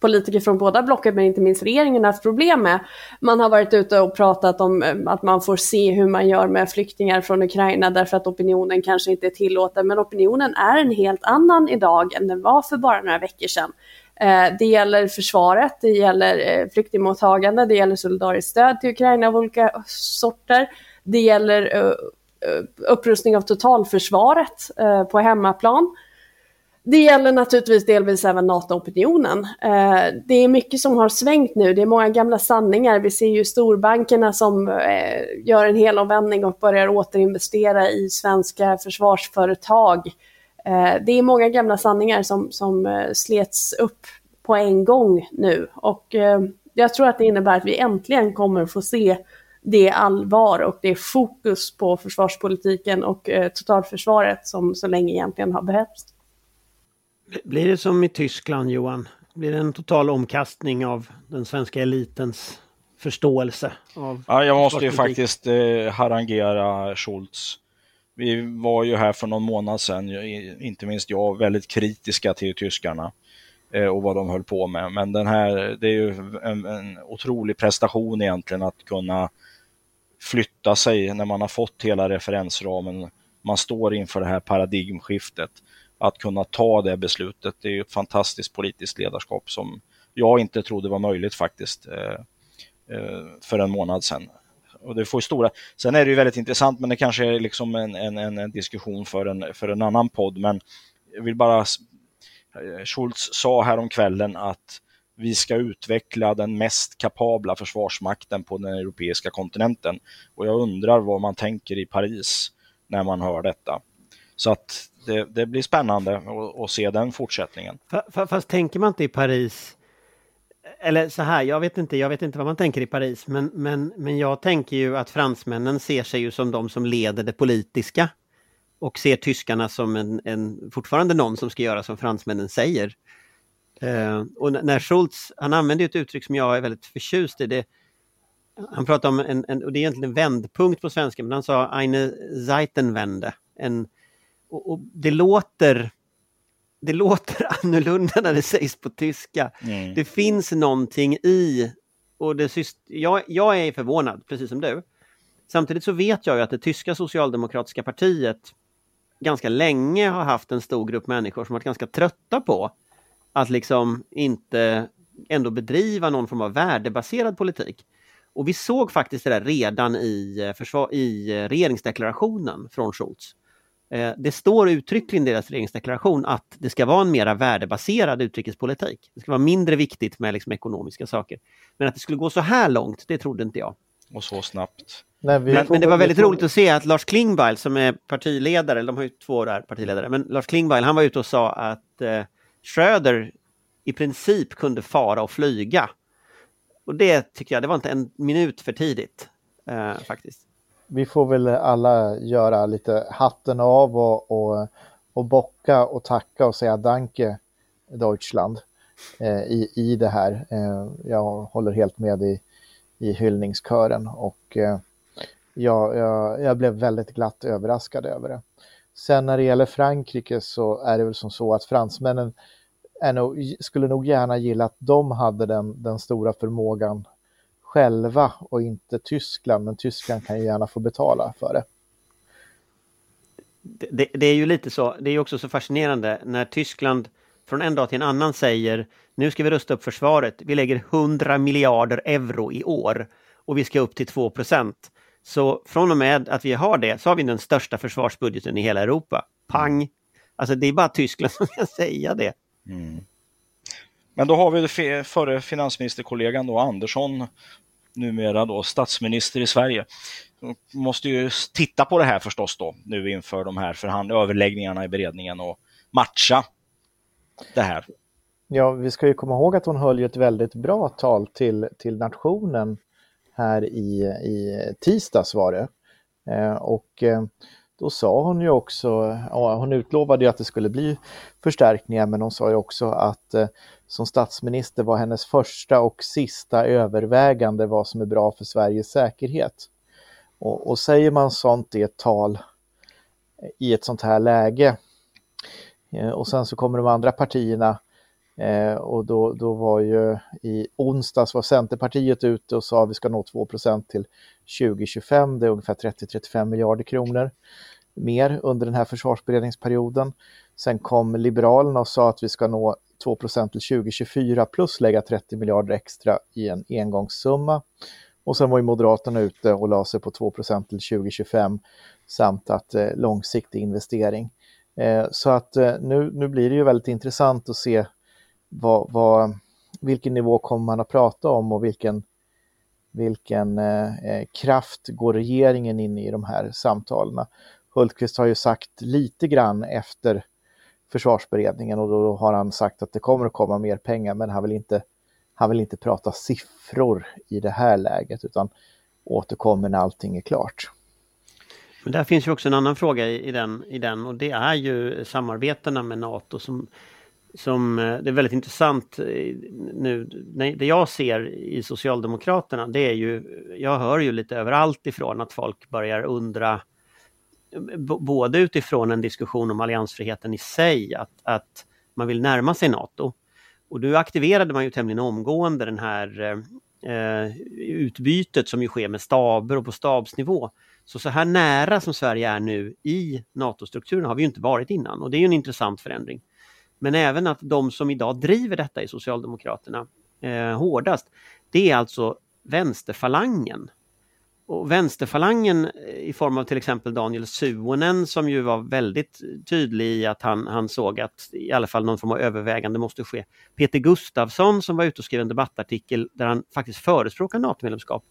politiker från båda blocken, men inte minst regeringen, haft problem med. Man har varit ute och pratat om eh, att man får se hur man gör med flyktingar från Ukraina därför att opinionen kanske inte är tillåten. Men opinionen är en helt annan idag än den var för bara några veckor sedan. Eh, det gäller försvaret, det gäller eh, flyktingmottagande, det gäller solidariskt stöd till Ukraina av olika sorter. Det gäller upprustning av totalförsvaret på hemmaplan. Det gäller naturligtvis delvis även NATO-opinionen. Eh, det är mycket som har svängt nu, det är många gamla sanningar. Vi ser ju storbankerna som eh, gör en helomvändning och börjar återinvestera i svenska försvarsföretag. Eh, det är många gamla sanningar som, som slets upp på en gång nu och jag tror att det innebär att vi äntligen kommer få se det allvar och det fokus på försvarspolitiken och totalförsvaret som så länge egentligen har behövts. Blir det som i Tyskland Johan? Blir det en total omkastning av den svenska elitens förståelse? Av ja, jag måste ju faktiskt eh, harangera Schultz. Vi var ju här för någon månad sedan, inte minst jag, väldigt kritiska till tyskarna eh, och vad de höll på med. Men den här, det är ju en, en otrolig prestation egentligen att kunna flytta sig när man har fått hela referensramen. Man står inför det här paradigmskiftet. Att kunna ta det beslutet, det är ett fantastiskt politiskt ledarskap som jag inte trodde var möjligt faktiskt eh, eh, för en månad sedan. Och det får stora... Sen är det ju väldigt intressant, men det kanske är liksom en, en, en diskussion för en, för en annan podd. Men jag vill bara... Eh, Schultz sa häromkvällen att vi ska utveckla den mest kapabla försvarsmakten på den europeiska kontinenten. Och jag undrar vad man tänker i Paris när man hör detta. Så att det, det blir spännande att, att, se den fortsättningen. Fast tänker man inte i Paris eller så här, jag vet inte, jag vet inte vad man tänker i Paris, men, men, men jag tänker ju att fransmännen ser sig ju som de som leder det politiska och ser tyskarna som en, en fortfarande någon som ska göra som fransmännen säger. Eh, och när Schultz, han använder ett uttryck som jag är väldigt förtjust i. Det, han pratar om en, en, och det är egentligen en vändpunkt på svenska, men han sa eine Zeitenwende. En, och, och det låter det låter annorlunda när det sägs på tyska. Mm. Det finns någonting i, och det, jag, jag är förvånad, precis som du. Samtidigt så vet jag ju att det tyska socialdemokratiska partiet ganska länge har haft en stor grupp människor som varit ganska trötta på att liksom inte ändå bedriva någon form av värdebaserad politik. Och vi såg faktiskt det där redan i, eh, försvar, i eh, regeringsdeklarationen från Schultz. Eh, det står uttryckligen i deras regeringsdeklaration att det ska vara en mera värdebaserad utrikespolitik. Det ska vara mindre viktigt med liksom ekonomiska saker. Men att det skulle gå så här långt, det trodde inte jag. Och så snabbt. Nej, men, men, det var väldigt roligt att se att Lars Klingbeil som är partiledare, de har ju två där partiledare, men Lars Klingbeil han var ute och sa att eh, Schröder i princip kunde fara och flyga. Och det tycker jag, det var inte en minut för tidigt eh, faktiskt. Vi får väl alla göra lite hatten av och, och, och bocka och tacka och säga danke Deutschland eh, i, i det här. Eh, jag håller helt med i, i hyllningskören och eh, jag, jag, jag blev väldigt glatt överraskad över det. Sen när det gäller Frankrike så är det väl som så att fransmännen är nog, skulle nog gärna gilla att de hade den, den stora förmågan själva och inte Tyskland, men Tyskland kan ju gärna få betala för det. Det, det, är ju lite så, det är också så fascinerande när Tyskland från en dag till en annan säger nu ska vi rusta upp försvaret, vi lägger 100 miljarder euro i år och vi ska upp till 2% Så från och med att vi har det så har vi den största försvarsbudgeten i hela Europa. Pang! Alltså det är bara Tyskland som kan säga det. Mm. Men då har vi förre finansministerkollegan då, Andersson, numera då statsminister i Sverige. Hon måste ju titta på det här förstås då, nu inför de här förhand överläggningarna i beredningen och matcha det här. Ja, vi ska ju komma ihåg att hon höll ju ett väldigt bra tal till, till nationen här i, i tisdags var det. Eh, och eh, då sa hon ju också, ja, hon utlovade ju att det skulle bli förstärkningar men hon sa ju också att eh, som statsminister var hennes första och sista övervägande vad som är bra för Sveriges säkerhet. Och, och säger man sånt i ett tal i ett sånt här läge eh, och sen så kommer de andra partierna eh, och då, då var ju i onsdags var Centerpartiet ute och sa att vi ska nå 2% till 2025. Det är ungefär 30-35 miljarder kronor mer under den här försvarsberedningsperioden. Sen kom Liberalerna och sa att vi ska nå 2% till 2024 plus lägga 30 miljarder extra i en engångssumma. Och sen var ju Moderaterna ute och la sig på 2 till 2025 samt att eh, långsiktig investering. Eh, så att eh, nu, nu blir det ju väldigt intressant att se vad, vad, vilken nivå kommer man att prata om och vilken, vilken eh, eh kraft går regeringen in i de här samtalen. Hultqvist har ju sagt lite grann efter försvarsberedningen och då har han sagt att det kommer att komma mer pengar men han vill inte, han vill inte prata siffror i det här läget utan återkommer när allting är klart. Men där finns ju också en annan fråga i, i, den, i den och det är ju samarbetena med NATO som, som eh, det är väldigt intressant eh, nu. Det jag ser i Socialdemokraterna det är ju, jag hör ju lite överallt ifrån att folk börjar undra både utifrån en diskussion om alliansfriheten i sig, att, att man vill närma sig NATO. Och då aktiverade man ju tämligen omgående den här eh, utbytet som ju sker med staber och på stabsnivå. Så så här nära som Sverige är nu i NATO-strukturen har vi inte varit innan och det är en intressant förändring. Men även att de som idag driver detta i Socialdemokraterna eh, hårdast, det är alltså vänsterfalangen och vänsterfalangen eh, i form av till exempel Daniel Suonen som ju var väldigt tydlig i att han, han såg att i alla fall någon form av övervägande måste ske. Peter Gustafsson som var ute och skrev en debattartikel där han faktiskt förespråkar NATO-medlemskap.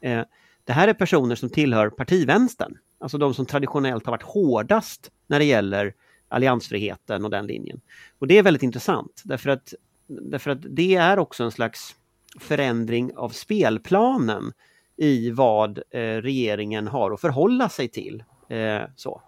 Eh, det här är personer som tillhör partivänstern, alltså de som traditionellt har varit hårdast när det gäller alliansfriheten och den linjen. Och det är väldigt intressant därför att, därför att det är också en slags förändring av spelplanen i vad eh, regeringen har att förhålla sig till. Eh, så.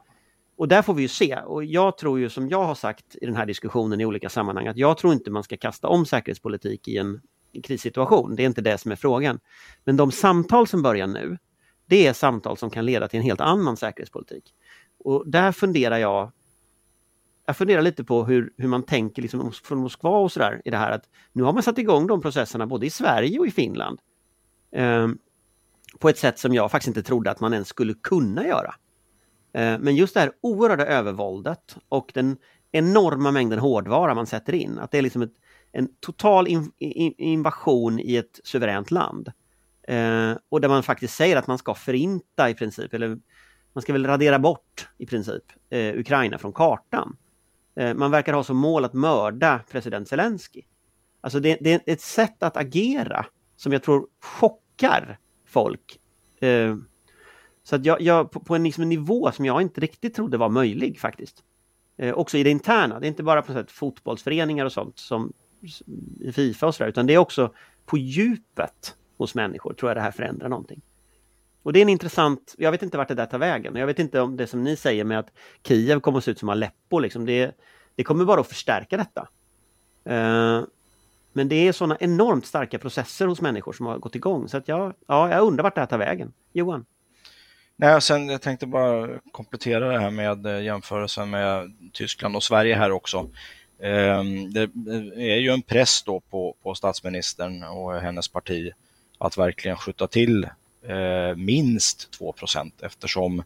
Och där får vi ju se. Och jag tror ju som jag har sagt i den här diskussionen i olika sammanhang att jag tror inte man ska kasta om säkerhetspolitik i en krissituation. Det är inte det som är frågan. Men de samtal som börjar nu, det är samtal som kan leda till en helt annan säkerhetspolitik. Och där funderar jag jag funderar lite på hur, hur man tänker liksom från Moskva och sådär i det här att nu har man satt igång de processerna både i Sverige och i Finland. Um, på ett sätt som jag faktiskt inte trodde att man ens skulle kunna göra. Eh, men just det här oerhörda övervåldet och den enorma mängden hårdvara man sätter in, att det är liksom ett, en total in, in, invasion i ett suveränt land. Eh, och där man faktiskt säger att man ska förinta i princip, eller man ska väl radera bort i princip eh, Ukraina från kartan. Eh, man verkar ha som mål att mörda president Zelensky. Alltså det, det är ett sätt att agera som jag tror chockar folk. Eh, så att jag, jag på, på en, liksom en nivå som jag inte riktigt trodde var möjlig faktiskt. Eh, också i det interna, det är inte bara på sätt fotbollsföreningar och sånt som i Fifa och sådär, utan det är också på djupet hos människor tror jag det här förändrar någonting. Och det är en intressant, jag vet inte vart det där tar vägen. Jag vet inte om det som ni säger med att Kiev kommer att se ut som Aleppo, liksom, det, det kommer bara att förstärka detta. Eh, men det är sådana enormt starka processer hos människor som har gått igång. Så att jag, ja, jag undrar vart det här tar vägen. Johan? Nej, sen, jag tänkte bara komplettera det här med eh, jämförelsen med Tyskland och Sverige här också. Ehm, det är ju en press då på, på statsministern och hennes parti att verkligen skjuta till eh, minst 2% eftersom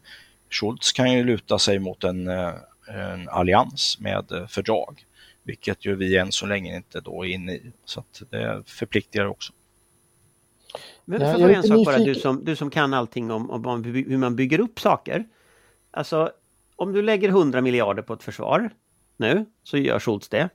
Schultz kan ju luta sig mot en, eh, en allians med fördrag vilket ju vi än så länge inte då är inne i. Så att det förpliktigar också. Men ja, för en sak bara, du som, du som kan allting om, om hur man bygger upp saker. Alltså, om du lägger 100 miljarder på ett försvar nu, så gör Schultz det.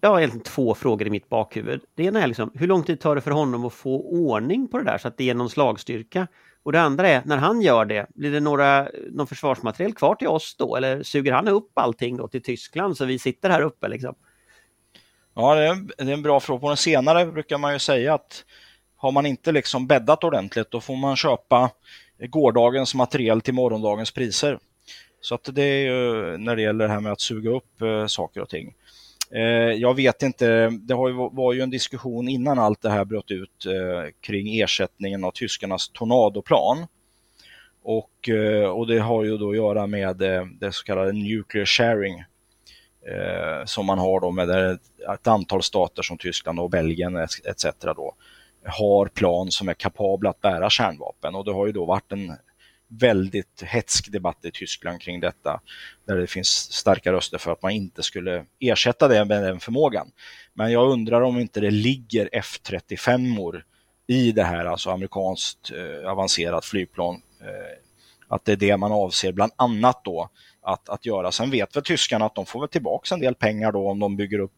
Jag har egentligen två frågor i mitt bakhuvud. Det ena är liksom, hur lång tid tar det för honom att få ordning på det där så att det är någon slagstyrka? Och det andra är, när han gör det, blir det några, någon försvarsmateriel kvar till oss då? Eller suger han upp allting då till Tyskland så vi sitter här uppe liksom? Ja, det är, en, det är en bra fråga. På den senare brukar man ju säga att har man inte liksom bäddat ordentligt då får man köpa gårdagens materiel till morgondagens priser. Så att det är ju när det gäller det här med att suga upp eh, saker och ting. Eh, jag vet inte, det har ju, var ju en diskussion innan allt det här bröt ut eh, kring ersättningen av tyskarnas tornadoplan. Och, eh, och det har ju då att göra med eh, det så kallade nuclear sharing eh, som man har då med eh, ett antal stater som Tyskland och Belgien etc. Då, har plan som är kapabla att bära kärnvapen och det har ju då varit en väldigt hetsk debatt i Tyskland kring detta där det finns starka röster för att man inte skulle ersätta det med den förmågan. Men jag undrar om inte det ligger F35-or i det här, alltså amerikanskt eh, avancerat flygplan. Eh, att det är det man avser, bland annat då att, att göra. Sen vet väl tyskarna att de får väl tillbaka en del pengar då om de bygger upp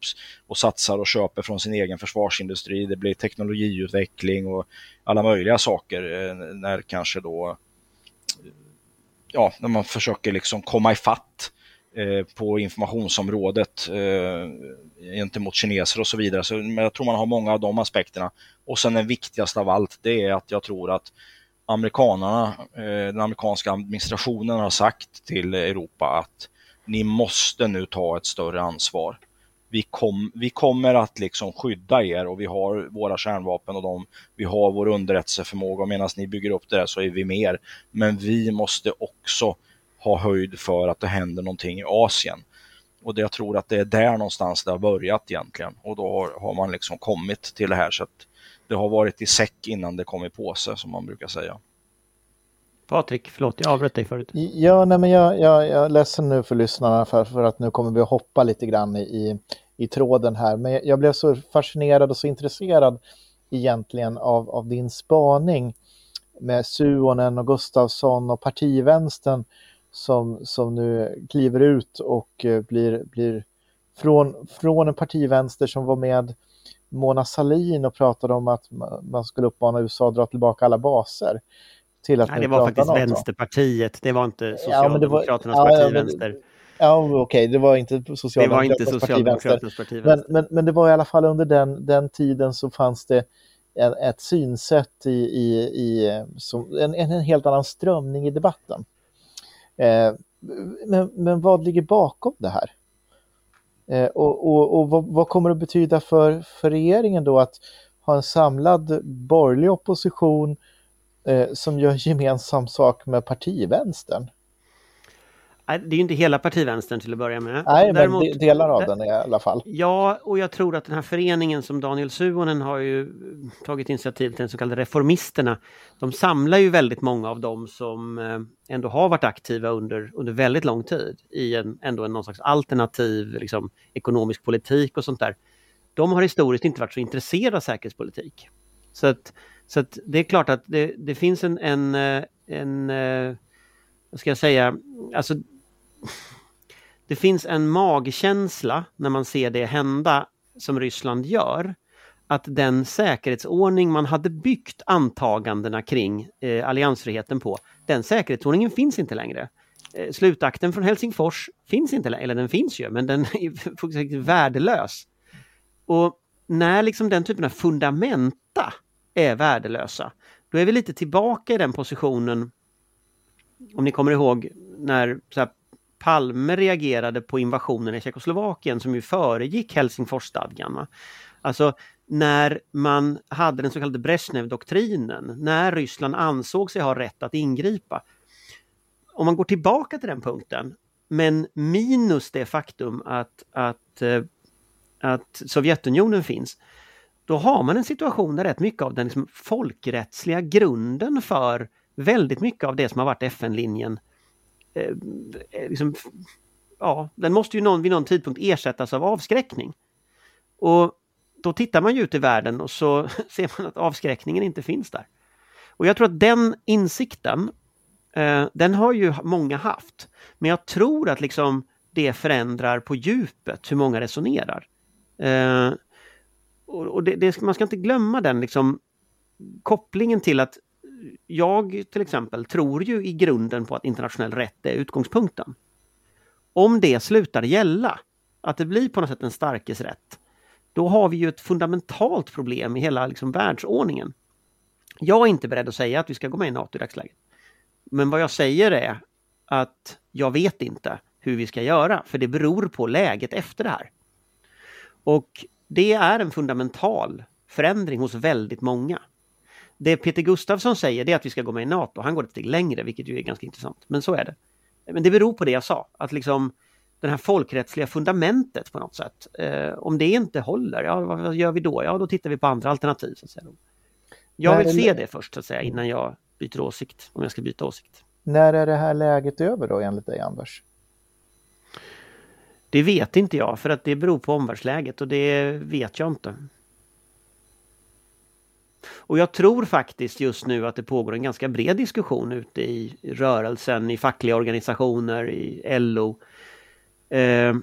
och satsar och köper från sin egen försvarsindustri. Det blir teknologiutveckling och alla möjliga saker eh, när kanske då ja, när man försöker liksom komma ifatt eh, på informationsområdet eh, gentemot kineser och så vidare. Så, men jag tror man har många av de aspekterna. Och sen den viktigaste av allt, det är att jag tror att amerikanerna, eh, den amerikanska administrationen har sagt till Europa att ni måste nu ta ett större ansvar. Vi, kom, vi kommer att liksom skydda er och vi har våra kärnvapen och de, vi har vår underrättelseförmåga och medan ni bygger upp det där så är vi mer. Men vi måste också ha höjd för att det händer någonting i Asien. Och det, jag tror att det är där någonstans det har börjat egentligen och då har, har man liksom kommit till det här så att det har varit i säck innan det kom i påse som man brukar säga. Patrik, förlåt, jag avbröt dig förut. Ja, nej, men jag, jag, jag är ledsen nu för lyssnarna för, för att nu kommer vi att hoppa lite grann i, i, i tråden här. Men jag blev så fascinerad och så intresserad egentligen av, av din spaning med Suonen och Gustafsson och partivänstern som, som nu kliver ut och eh, blir, blir från, från en partivänster som var med Mona Salin och pratade om att man skulle uppmana USA att dra tillbaka alla baser. Till att Nej, det var faktiskt NATO. Vänsterpartiet, det var inte Socialdemokraternas ja, var, partivänster. Ja, okej, okay, det var inte Socialdemokraternas, det var inte Socialdemokraternas partivänster. Men, men, men, det var i alla fall under den, den tiden så fanns det en, ett synsätt i, i, i som, en, en, helt annan strömning i debatten. Eh, men, men vad ligger bakom det här? Eh, och, och, och vad, vad, kommer det att betyda för, för regeringen då att ha en samlad borgerlig opposition som gör gemensam sak med partivänstern? Det är ju inte hela partivänstern till att börja med. Nej, Däremot, men delar av den i alla fall. Ja, och jag tror att den här föreningen som Daniel Suonen har ju tagit initiativ till, den så kallade Reformisterna, de samlar ju väldigt många av dem som eh, ändå har varit aktiva under, under väldigt lång tid i en, ändå en någon slags alternativ liksom, ekonomisk politik och sånt där. De har historiskt inte varit så intresserade av säkerhetspolitik. Så att, så att det är klart att det, det finns en, en, eh, en, eh, vad ska jag säga, alltså det finns en magkänsla när man ser det hända som Ryssland gör. Att den säkerhetsordning man hade byggt antagandena kring eh, alliansfriheten på, den säkerhetsordningen finns inte längre. Eh, slutakten från Helsingfors finns inte längre, eller den finns ju, men den är fullständigt värdelös. Och när liksom den typen av fundamenta är värdelösa, då är vi lite tillbaka i den positionen om ni kommer ihåg när här, Palme reagerade på invasionen i Tjeckoslovakien som ju föregick Helsingforsstadgan. Alltså när man hade den så kallade Brezhnev-doktrinen, när Ryssland ansåg sig ha rätt att ingripa. Om man går tillbaka till den punkten, men minus det faktum att, att, eh, att Sovjetunionen finns, då har man en situation där rätt mycket av den liksom folkrättsliga grunden för väldigt mycket av det som har varit FN-linjen eh, eh, liksom, ja, den måste ju någon, vid någon tidpunkt ersättas av avskräckning. Och då tittar man ju ut i världen och så ser man att avskräckningen inte finns där. Och jag tror att den insikten, eh, den har ju många haft. Men jag tror att liksom det förändrar på djupet hur många resonerar. Eh, och, och det, det, man ska inte glömma den liksom kopplingen till att jag till exempel tror ju i grunden på att internationell rätt är utgångspunkten. Om det slutar gälla, att det blir på något sätt en starkes rätt, då har vi ju ett fundamentalt problem i hela liksom, världsordningen. Jag är inte beredd att säga att vi ska gå med i NATO i dagsläget. Men vad jag säger är att jag vet inte hur vi ska göra, för det beror på läget efter det här. Och det är en fundamental förändring hos väldigt många. Det Peter Gustafsson säger är att vi ska gå med i NATO. Han går ett steg längre, vilket ju är ganska intressant. Men så är det. Men det beror på det jag sa, att liksom det här folkrättsliga fundamentet på något sätt. Eh, om det inte håller, ja vad gör vi då? Ja, då tittar vi på andra alternativ. Så att säga. Jag vill se det först så att säga innan jag byter åsikt, om jag ska byta åsikt. När är det här läget över då enligt dig Anders? Det vet inte jag för att det beror på omvärldsläget och det vet jag inte. Och jag tror faktiskt just nu att det pågår en ganska bred diskussion ute i rörelsen, i fackliga organisationer, i LO. Eh,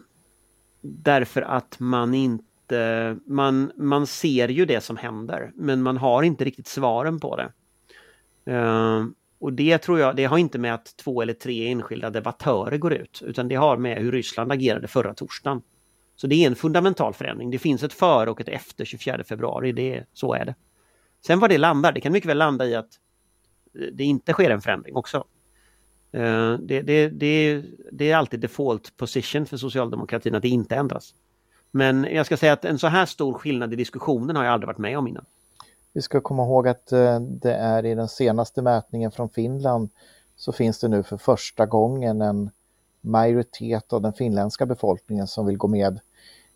därför att man inte, man, man ser ju det som händer men man har inte riktigt svaren på det. Eh, och det tror jag, det har inte med att två eller tre enskilda debattörer går ut, utan det har med hur Ryssland agerade förra torsdagen. Så det är en fundamental förändring. Det finns ett före och ett efter 24 februari, det, så är det. Sen var det landar, det kan mycket väl landa i att eh, det inte sker en förändring också. Eh, det, det, det, det är alltid default position för socialdemokratin att det inte ändras. Men jag ska säga att en så här stor skillnad i diskussionen har jag aldrig varit med om innan. Vi ska komma ihåg att eh, det är i den senaste mätningen från Finland så finns det nu för första gången en majoritet av den finländska befolkningen som vill gå med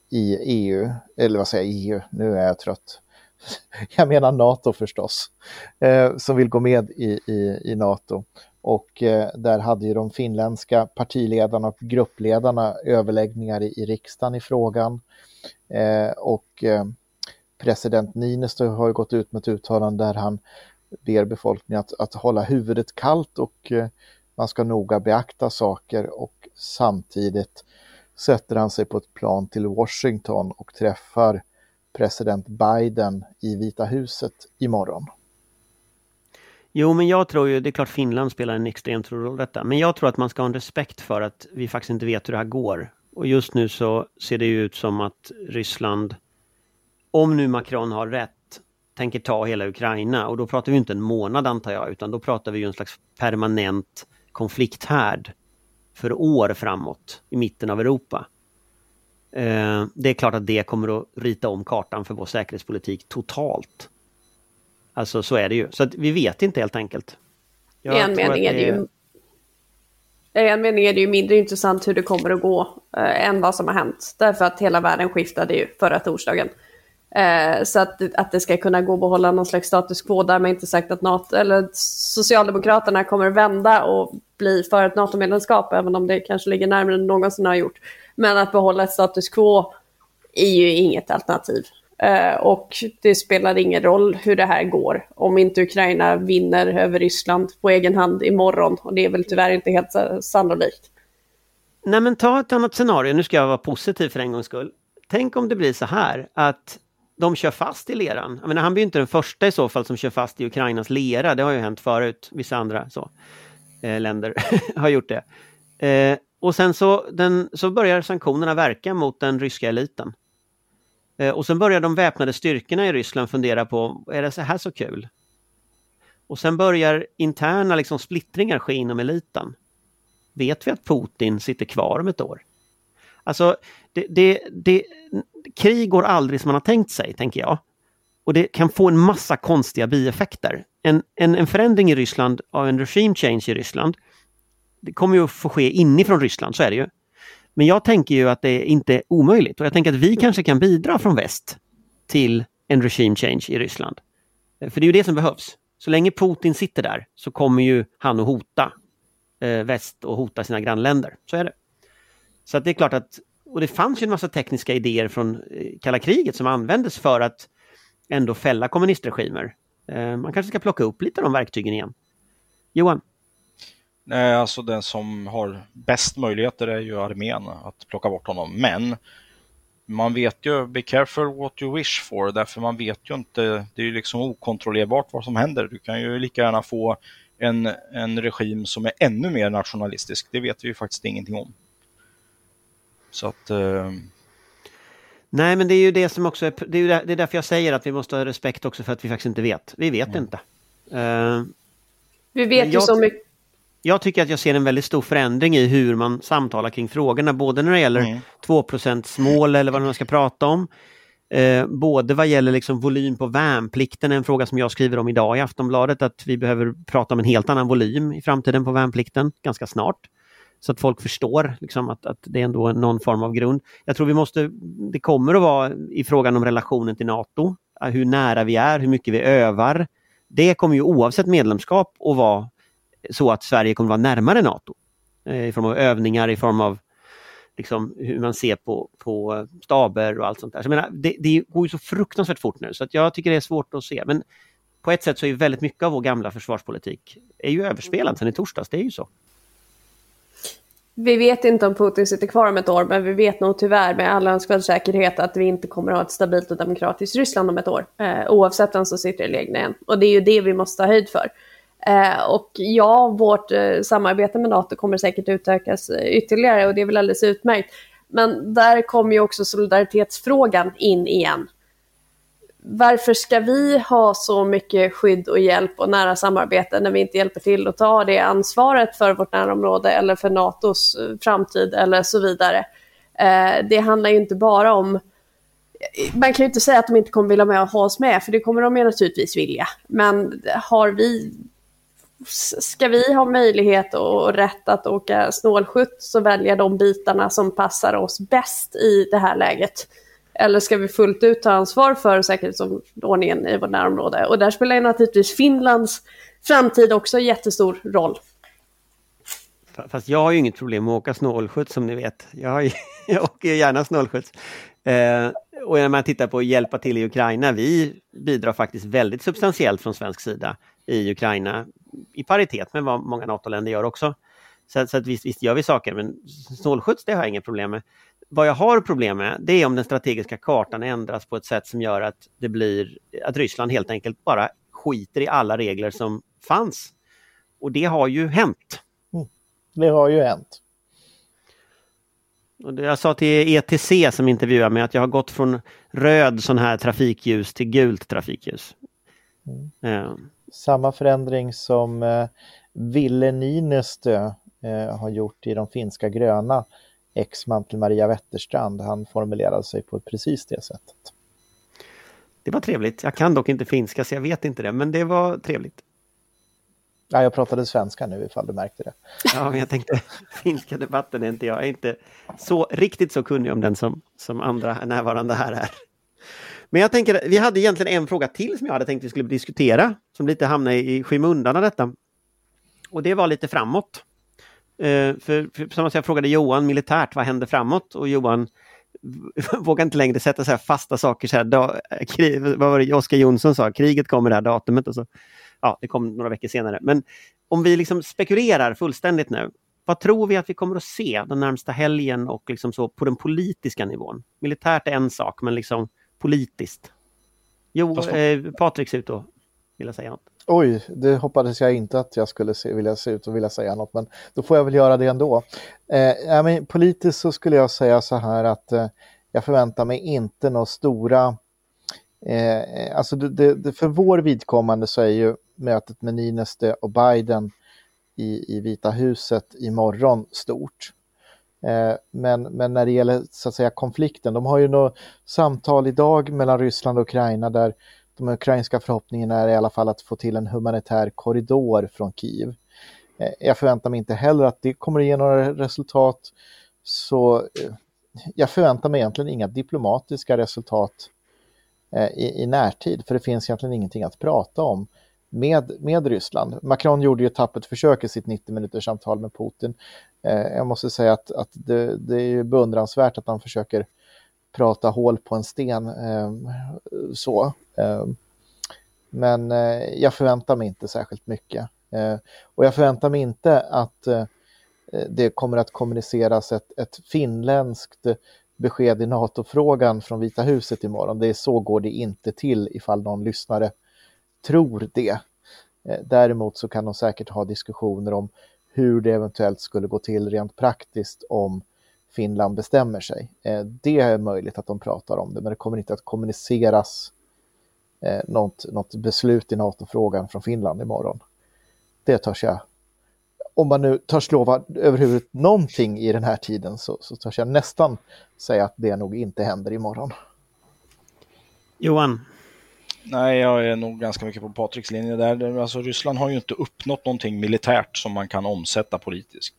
i EU, eller vad säger jag, EU, nu är jag trött. Jag menar NATO förstås, eh, som vill gå med i, i, i NATO. Och eh, där hade ju de finländska partiledarna och gruppledarna överläggningar i, i riksdagen i frågan. Eh, och eh, president Niinistö har ju gått ut med ett uttalande där han ber befolkningen att, att hålla huvudet kallt och eh, man ska noga beakta saker och samtidigt sätter han sig på ett plan till Washington och träffar president Biden i Vita huset imorgon. Jo, men jag tror ju, det är klart Finland spelar en extremt stor roll i detta, men jag tror att man ska ha en respekt för att vi faktiskt inte vet hur det här går. Och just nu så ser det ju ut som att Ryssland om nu Macron har rätt, tänker ta hela Ukraina och då pratar vi inte en månad antar jag, utan då pratar vi ju en slags permanent konflikthärd för år framåt i mitten av Europa. Eh, det är klart att det kommer att rita om kartan för vår säkerhetspolitik totalt. Alltså så är det ju. Så att vi vet inte helt enkelt. Jag I en mening är det ju i en mening är det ju mindre intressant hur det kommer att gå eh, än vad som har hänt. Därför att hela världen skiftade ju förra torsdagen. Eh, så att, att det ska kunna gå att behålla någon slags status quo. Därmed inte sagt att NATO, eller Socialdemokraterna kommer vända och bli för ett NATO-medlemskap, även om det kanske ligger närmare än någonsin har gjort. Men att behålla ett status quo är ju inget alternativ. Eh, och det spelar ingen roll hur det här går om inte Ukraina vinner över Ryssland på egen hand imorgon. Och det är väl tyvärr inte helt sannolikt. Nej men ta ett annat scenario, nu ska jag vara positiv för en gångs skull. Tänk om det blir så här att de kör fast i leran. Jag menar, han blir inte den första i så fall som kör fast i Ukrainas lera. Det har ju hänt förut. Vissa andra så, eh, länder har gjort det. Eh, och sen så, den, så börjar sanktionerna verka mot den ryska eliten. Eh, och sen börjar de väpnade styrkorna i Ryssland fundera på, är det så här så kul? Och sen börjar interna liksom, splittringar ske inom eliten. Vet vi att Putin sitter kvar om ett år? Alltså, det, det, det, krig går aldrig som man har tänkt sig, tänker jag. Och det kan få en massa konstiga bieffekter. En, en, en förändring i Ryssland av en regime change i Ryssland, det kommer ju att få ske inifrån Ryssland, så är det ju. Men jag tänker ju att det inte är omöjligt och jag tänker att vi kanske kan bidra från väst till en regime change i Ryssland. Eh, för det är ju det som behövs. Så länge Putin sitter där så kommer ju han att hota eh, väst och hota sina grannländer. Så är det. Så att det är klart att och det fanns ju en massa tekniska idéer från eh, kalla kriget som användes för att ändå fälla kommunistregimer. Eh, man kanske ska plocka upp lite av de verktygen igen. Johan? Nej, alltså den som har bäst möjligheter är ju armén att plocka bort honom. Men man vet ju, be careful what you wish for, därför man vet ju inte, det är ju liksom okontrollerbart vad som händer. Du kan ju lika gärna få en, en regim som är ännu mer nationalistisk, det vet vi ju faktiskt ingenting om. Så att... Eh... Nej, men det är ju det som också är, det är, där, det är därför jag säger att vi måste ha respekt också för att vi faktiskt inte vet. Vi vet inte. Uh, vi vet ju så mycket. Jag tycker att jag ser en väldigt stor förändring i hur man samtalar kring frågorna, både när det gäller mm. 2% mål eller vad man ska prata om. Eh, både vad gäller liksom volym på värnplikten, en fråga som jag skriver om idag i Aftonbladet, att vi behöver prata om en helt annan volym i framtiden på värnplikten ganska snart. Så att folk förstår liksom, att, att det är ändå någon form av grund. Jag tror vi måste, det kommer att vara i frågan om relationen till NATO, eh, hur nära vi är, hur mycket vi övar. Det kommer ju oavsett medlemskap att vara så att Sverige kommer att vara närmare NATO. Eh, I form av övningar, i form av liksom, hur man ser på, på staber och allt sånt där. Så menar, det, det går ju så fruktansvärt fort nu så att jag tycker det är svårt att se. Men på ett sätt så är väldigt mycket av vår gamla försvarspolitik är ju överspelad sen i torsdags, det är ju så. Vi vet inte om Putin sitter kvar om ett år, men vi vet nog tyvärr med all önskvärd säkerhet att vi inte kommer att ha ett stabilt och demokratiskt Ryssland om ett år, eh, oavsett vem som sitter i ledningen. Och det är ju det vi måste ha höjd för. Eh, och ja, vårt eh, samarbete med NATO kommer säkert utökas eh, ytterligare och det är väl alldeles utmärkt. Men där kommer ju också solidaritetsfrågan in igen. Varför ska vi ha så mycket skydd och hjälp och nära samarbete när vi inte hjälper till att ta det ansvaret för vårt närområde eller för NATOs eh, framtid eller så vidare. Eh, det handlar ju inte bara om eh, man kan ju inte säga att de inte kommer vilja med och ha oss med, för det kommer de ju naturligtvis vilja. Men har vi ska vi ha möjlighet och rätt att åka snålskjuts så väljer de bitarna som passar oss bäst i det här läget? Eller ska vi fullt ut ta ansvar för säkerhetsordningen i vårt närområde? Och där spelar ju naturligtvis Finlands framtid också jättestor roll. Fast jag har ju inget problem med att åka snålskjuts som ni vet. Jag, jag åker gärna snålskjuts. Eh, och när man tittar på att hjälpa till i Ukraina, vi bidrar faktiskt väldigt substantiellt från svensk sida i Ukraina i paritet med vad många NATO-länder gör också. Så, så att visst, visst, gör vi saker, men snålskjuts det har jag inga problem med. Vad jag har problem med, det är om den strategiska kartan ändras på ett sätt som gör att det blir att Ryssland helt enkelt bara skiter i alla regler som fanns. Och det har ju hänt. Mm. Det har ju hänt. Och jag sa till ETC som intervjuade mig att jag har gått från röd sån här trafikljus till gult trafikljus. Mm. Ja samma förändring som eh, Ville Niinistö eh, har gjort i de finska gröna, exman till Maria Wetterstrand. Han formulerade sig på precis det sättet. Det var trevligt. Jag kan dock inte finska så jag vet inte det, men det var trevligt. Ja, jag pratade svenska nu ifall du märkte det. Ja, men jag tänkte finska debatten är inte jag. Jag är inte så riktigt så kunnig om den som, som andra närvarande här är. Men jag tänker, vi hade egentligen en fråga till som jag hade tänkt vi skulle diskutera, som lite hamnade i skymundan av detta. Och det var lite framåt. Uh, för, för, som jag frågade Johan militärt, vad händer framåt? Och Johan vågar inte längre sätta så här fasta saker. Så här, da, krig, vad var det Oskar Jonsson sa? Kriget kommer det här datumet. Och så. Ja, det kom några veckor senare. Men om vi liksom spekulerar fullständigt nu. Vad tror vi att vi kommer att se den närmsta helgen och liksom så på den politiska nivån? Militärt är en sak, men liksom politiskt? Jo, eh, Patrik ser ut att vilja säga något. Oj, det hoppades jag inte att jag skulle se, vilja se ut och vilja säga något, men då får jag väl göra det ändå. Eh, men politiskt så skulle jag säga så här att eh, jag förväntar mig inte några stora... Eh, alltså det, det, för vår vidkommande så är ju mötet med Nineste och Biden i, i Vita huset imorgon stort. Eh, men, men när det gäller så att säga konflikten, de har ju något samtal idag mellan Ryssland och Ukraina där de ukrainska förhoppningarna är i alla fall att få till en humanitär korridor från Kiev. Eh, jag förväntar mig inte heller att det kommer att ge några resultat. Så eh, jag förväntar mig egentligen inga diplomatiska resultat eh, i, i närtid, för det finns egentligen ingenting att prata om med, med Ryssland. Macron gjorde ju ett tappert försök i sitt 90 minuters samtal med Putin. Jag måste säga att, att det, det är beundransvärt att han försöker prata hål på en sten. Eh, så. Eh, men eh, jag förväntar mig inte särskilt mycket. Eh, och jag förväntar mig inte att eh, det kommer att kommuniceras ett, ett finländskt besked i NATO-frågan från Vita huset imorgon. Det är så går det inte till ifall någon lyssnare tror det. Eh, däremot så kan de säkert ha diskussioner om hur det eventuellt skulle gå till rent praktiskt om Finland bestämmer sig. Eh, det är möjligt att de pratar om det, men det kommer inte att kommuniceras eh, något, något beslut i NATO-frågan från Finland imorgon. Det törs jag. Om man nu törs lova överhuvudtaget någonting i den här tiden så, så törs jag nästan säga att det nog inte händer imorgon. Johan? Nej, jag är nog ganska mycket på Patriks linje där. Alltså, Ryssland har ju inte uppnått någonting militärt som man kan omsätta politiskt.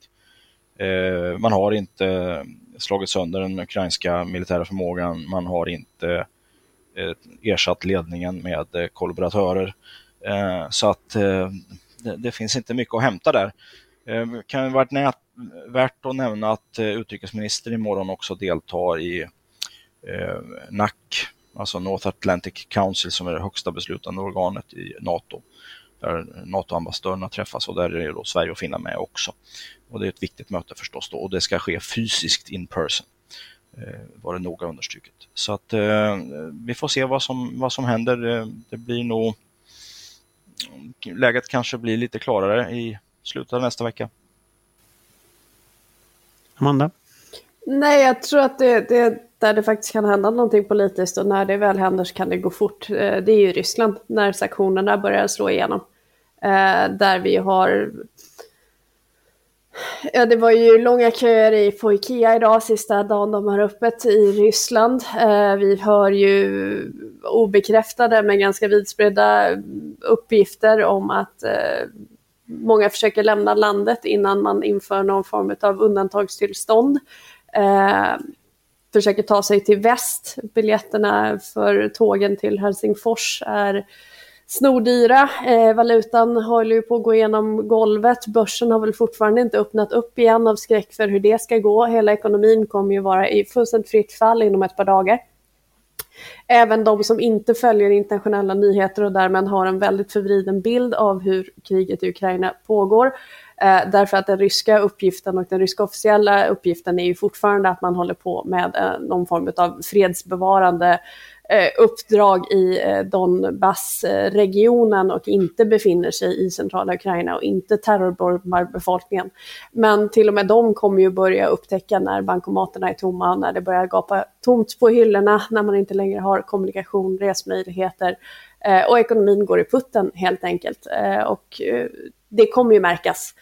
Eh, man har inte eh, slagit sönder den ukrainska militära förmågan. Man har inte eh, ersatt ledningen med eh, kollaboratörer. Eh, så att eh, det, det, finns inte mycket att hämta där. Eh, det kan vara värt att nämna att utrikesministern imorgon också deltar i NAC, alltså North Atlantic Council som är det högsta beslutande organet i NATO där NATO-ambassadörerna träffas och där är då Sverige och Finland med också. Och det är ett viktigt möte förstås då och det ska ske fysiskt in person. Eh, var det noga understruket. Så att eh, vi får se vad som, vad som händer. Eh, det blir nog läget kanske blir lite klarare i slutet av nästa vecka. Amanda? Nej, jag tror att det, det där det faktiskt kan hända någonting politiskt och när det väl händer så kan det gå fort. Eh, det är ju Ryssland när sanktionerna börjar slå igenom. Eh, där vi har Ja, det var ju långa köer i, på Ikea idag, sista dagen de har öppet i Ryssland. Eh, vi hör ju obekräftade men ganska vidspridda uppgifter om att eh, många försöker lämna landet innan man inför någon form av undantagstillstånd. Eh, försöker ta sig till väst. Biljetterna för tågen till Helsingfors är snordyra. Eh, valutan håller ju på att gå igenom golvet. Börsen har väl fortfarande inte öppnat upp igen av skräck för hur det ska gå. Hela ekonomin kommer ju vara i fullständigt fritt fall inom ett par dagar. Även de som inte följer internationella nyheter och därmed har en väldigt förvriden bild av hur kriget i Ukraina pågår. Eh, därför att den ryska uppgiften och den ryska officiella uppgiften är ju fortfarande att man håller på med eh, någon form av fredsbevarande Eh, Eh, uppdrag i eh, Donbassregionen och inte befinner sig i centrala Ukraina och inte terrorbombar befolkningen. Men till och med de kommer ju börja upptäcka när bankomaterna är tomma, när det börjar gapa tomt på hyllorna, när man inte längre har kommunikation, resmöjligheter eh, och ekonomin går i putten helt enkelt. Eh, och det kommer ju märkas.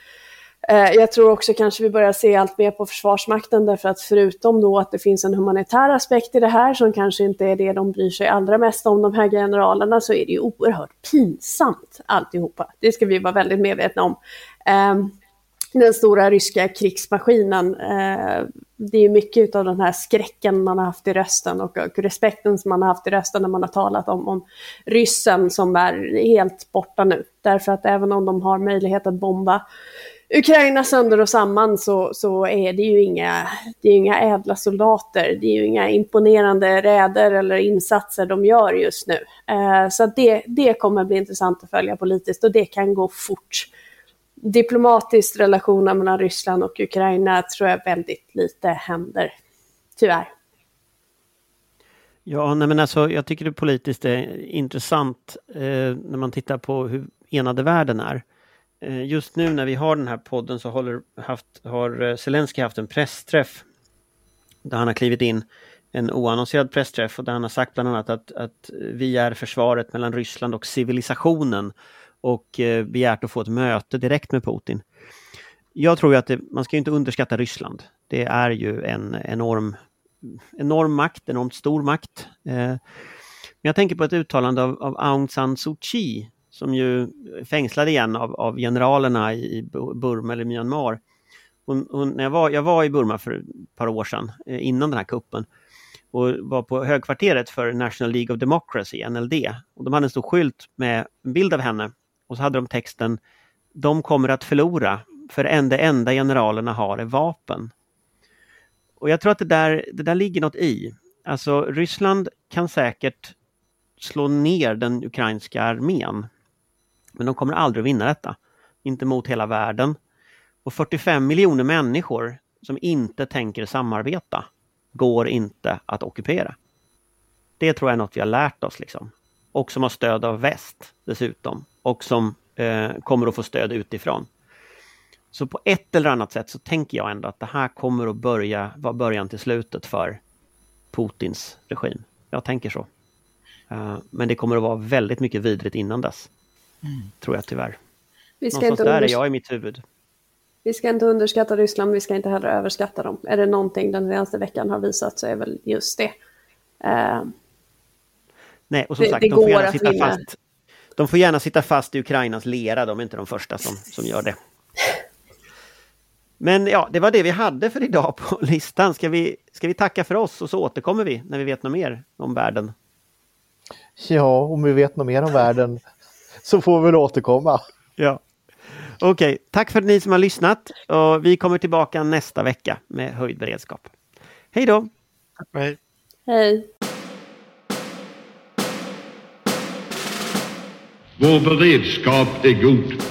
Eh, jag tror också kanske vi börjar se allt mer på Försvarsmakten därför att förutom då att det finns en humanitär aspekt i det här som kanske inte är det de bryr sig allra mest om, de höga generalerna, så är det ju oerhört pinsamt alltihopa. Det ska vi vara väldigt medvetna om. Ehm, den stora ryska krigsmaskinen, eh, det är mycket av den här skräcken man har haft i rösten och respekten som man har haft i rösten när man har talat om, om ryssen som är helt borta nu. Därför att även om de har möjlighet att bomba Ukraina sönder och samman så, så är det ju inga, det är inga ädla soldater. Det är ju inga imponerande räder eller insatser de gör just nu. Eh, så det, det kommer bli intressant att följa politiskt och det kan gå fort. Diplomatiskt relationen mellan Ryssland och Ukraina tror jag väldigt lite händer. Tyvärr. Ja, nej men alltså, jag tycker det politiskt är intressant eh, när man tittar på hur enade världen är. Eh, just nu när vi har den här podden så håller, haft, har eh, Zelensky haft en pressträff där han har klivit in en oannonserad pressträff och där han har sagt bland annat att, att vi är försvaret mellan Ryssland och civilisationen och eh, begärt att få ett möte direkt med Putin. Jag tror att det, man ska inte underskatta Ryssland. Det är ju en enorm, enorm makt, enormt stor makt. Eh, men jag tänker på ett uttalande av, av Aung San Suu Kyi som ju fängslade igen av, av generalerna i Burma eller Myanmar. Hon, hon, när jag, var, jag var i Burma för ett par år sedan, eh, innan den här kuppen, och var på högkvarteret för National League of Democracy, NLD. Och de hade en stor skylt med en bild av henne och så hade de texten De kommer att förlora, för det enda generalerna har är vapen. Och jag tror att det där, det där ligger något i. Alltså Ryssland kan säkert slå ner den ukrainska armén men de kommer aldrig att vinna detta. Inte mot hela världen. Och 45 miljoner människor som inte tänker samarbeta går inte att ockupera. Det tror jag är något vi har lärt oss liksom. Och som har stöd av väst dessutom. Och som eh, kommer att få stöd utifrån. Så på ett eller annat sätt så tänker jag ändå att det här kommer att börja vara början till slutet för Putins regim. Jag tänker så. Uh, men det kommer att vara väldigt mycket vidrigt innan dess. Tror jag tyvärr. Vi ska Någonstans inte där är jag i mitt huvud. Vi ska inte underskatta Ryssland, vi ska inte heller överskatta dem. Är det någonting den senaste veckan har visat så är väl just det. Uh, Nej, och som det, sagt, det de får gärna sitta vinna. fast. De får gärna sitta fast i Ukrainas lera, de är inte de första som, som gör det. Men ja, det var det vi hade för idag på listan. Ska vi, ska vi tacka för oss och så återkommer vi när vi vet något mer om världen? Ja, om vi vet något mer om världen så får vi väl återkomma. Ja. Okej, okay. tack för att ni som har lyssnat. Och vi kommer tillbaka nästa vecka med höjd beredskap. Hej då! Hej! Hej! Vår beredskap är god.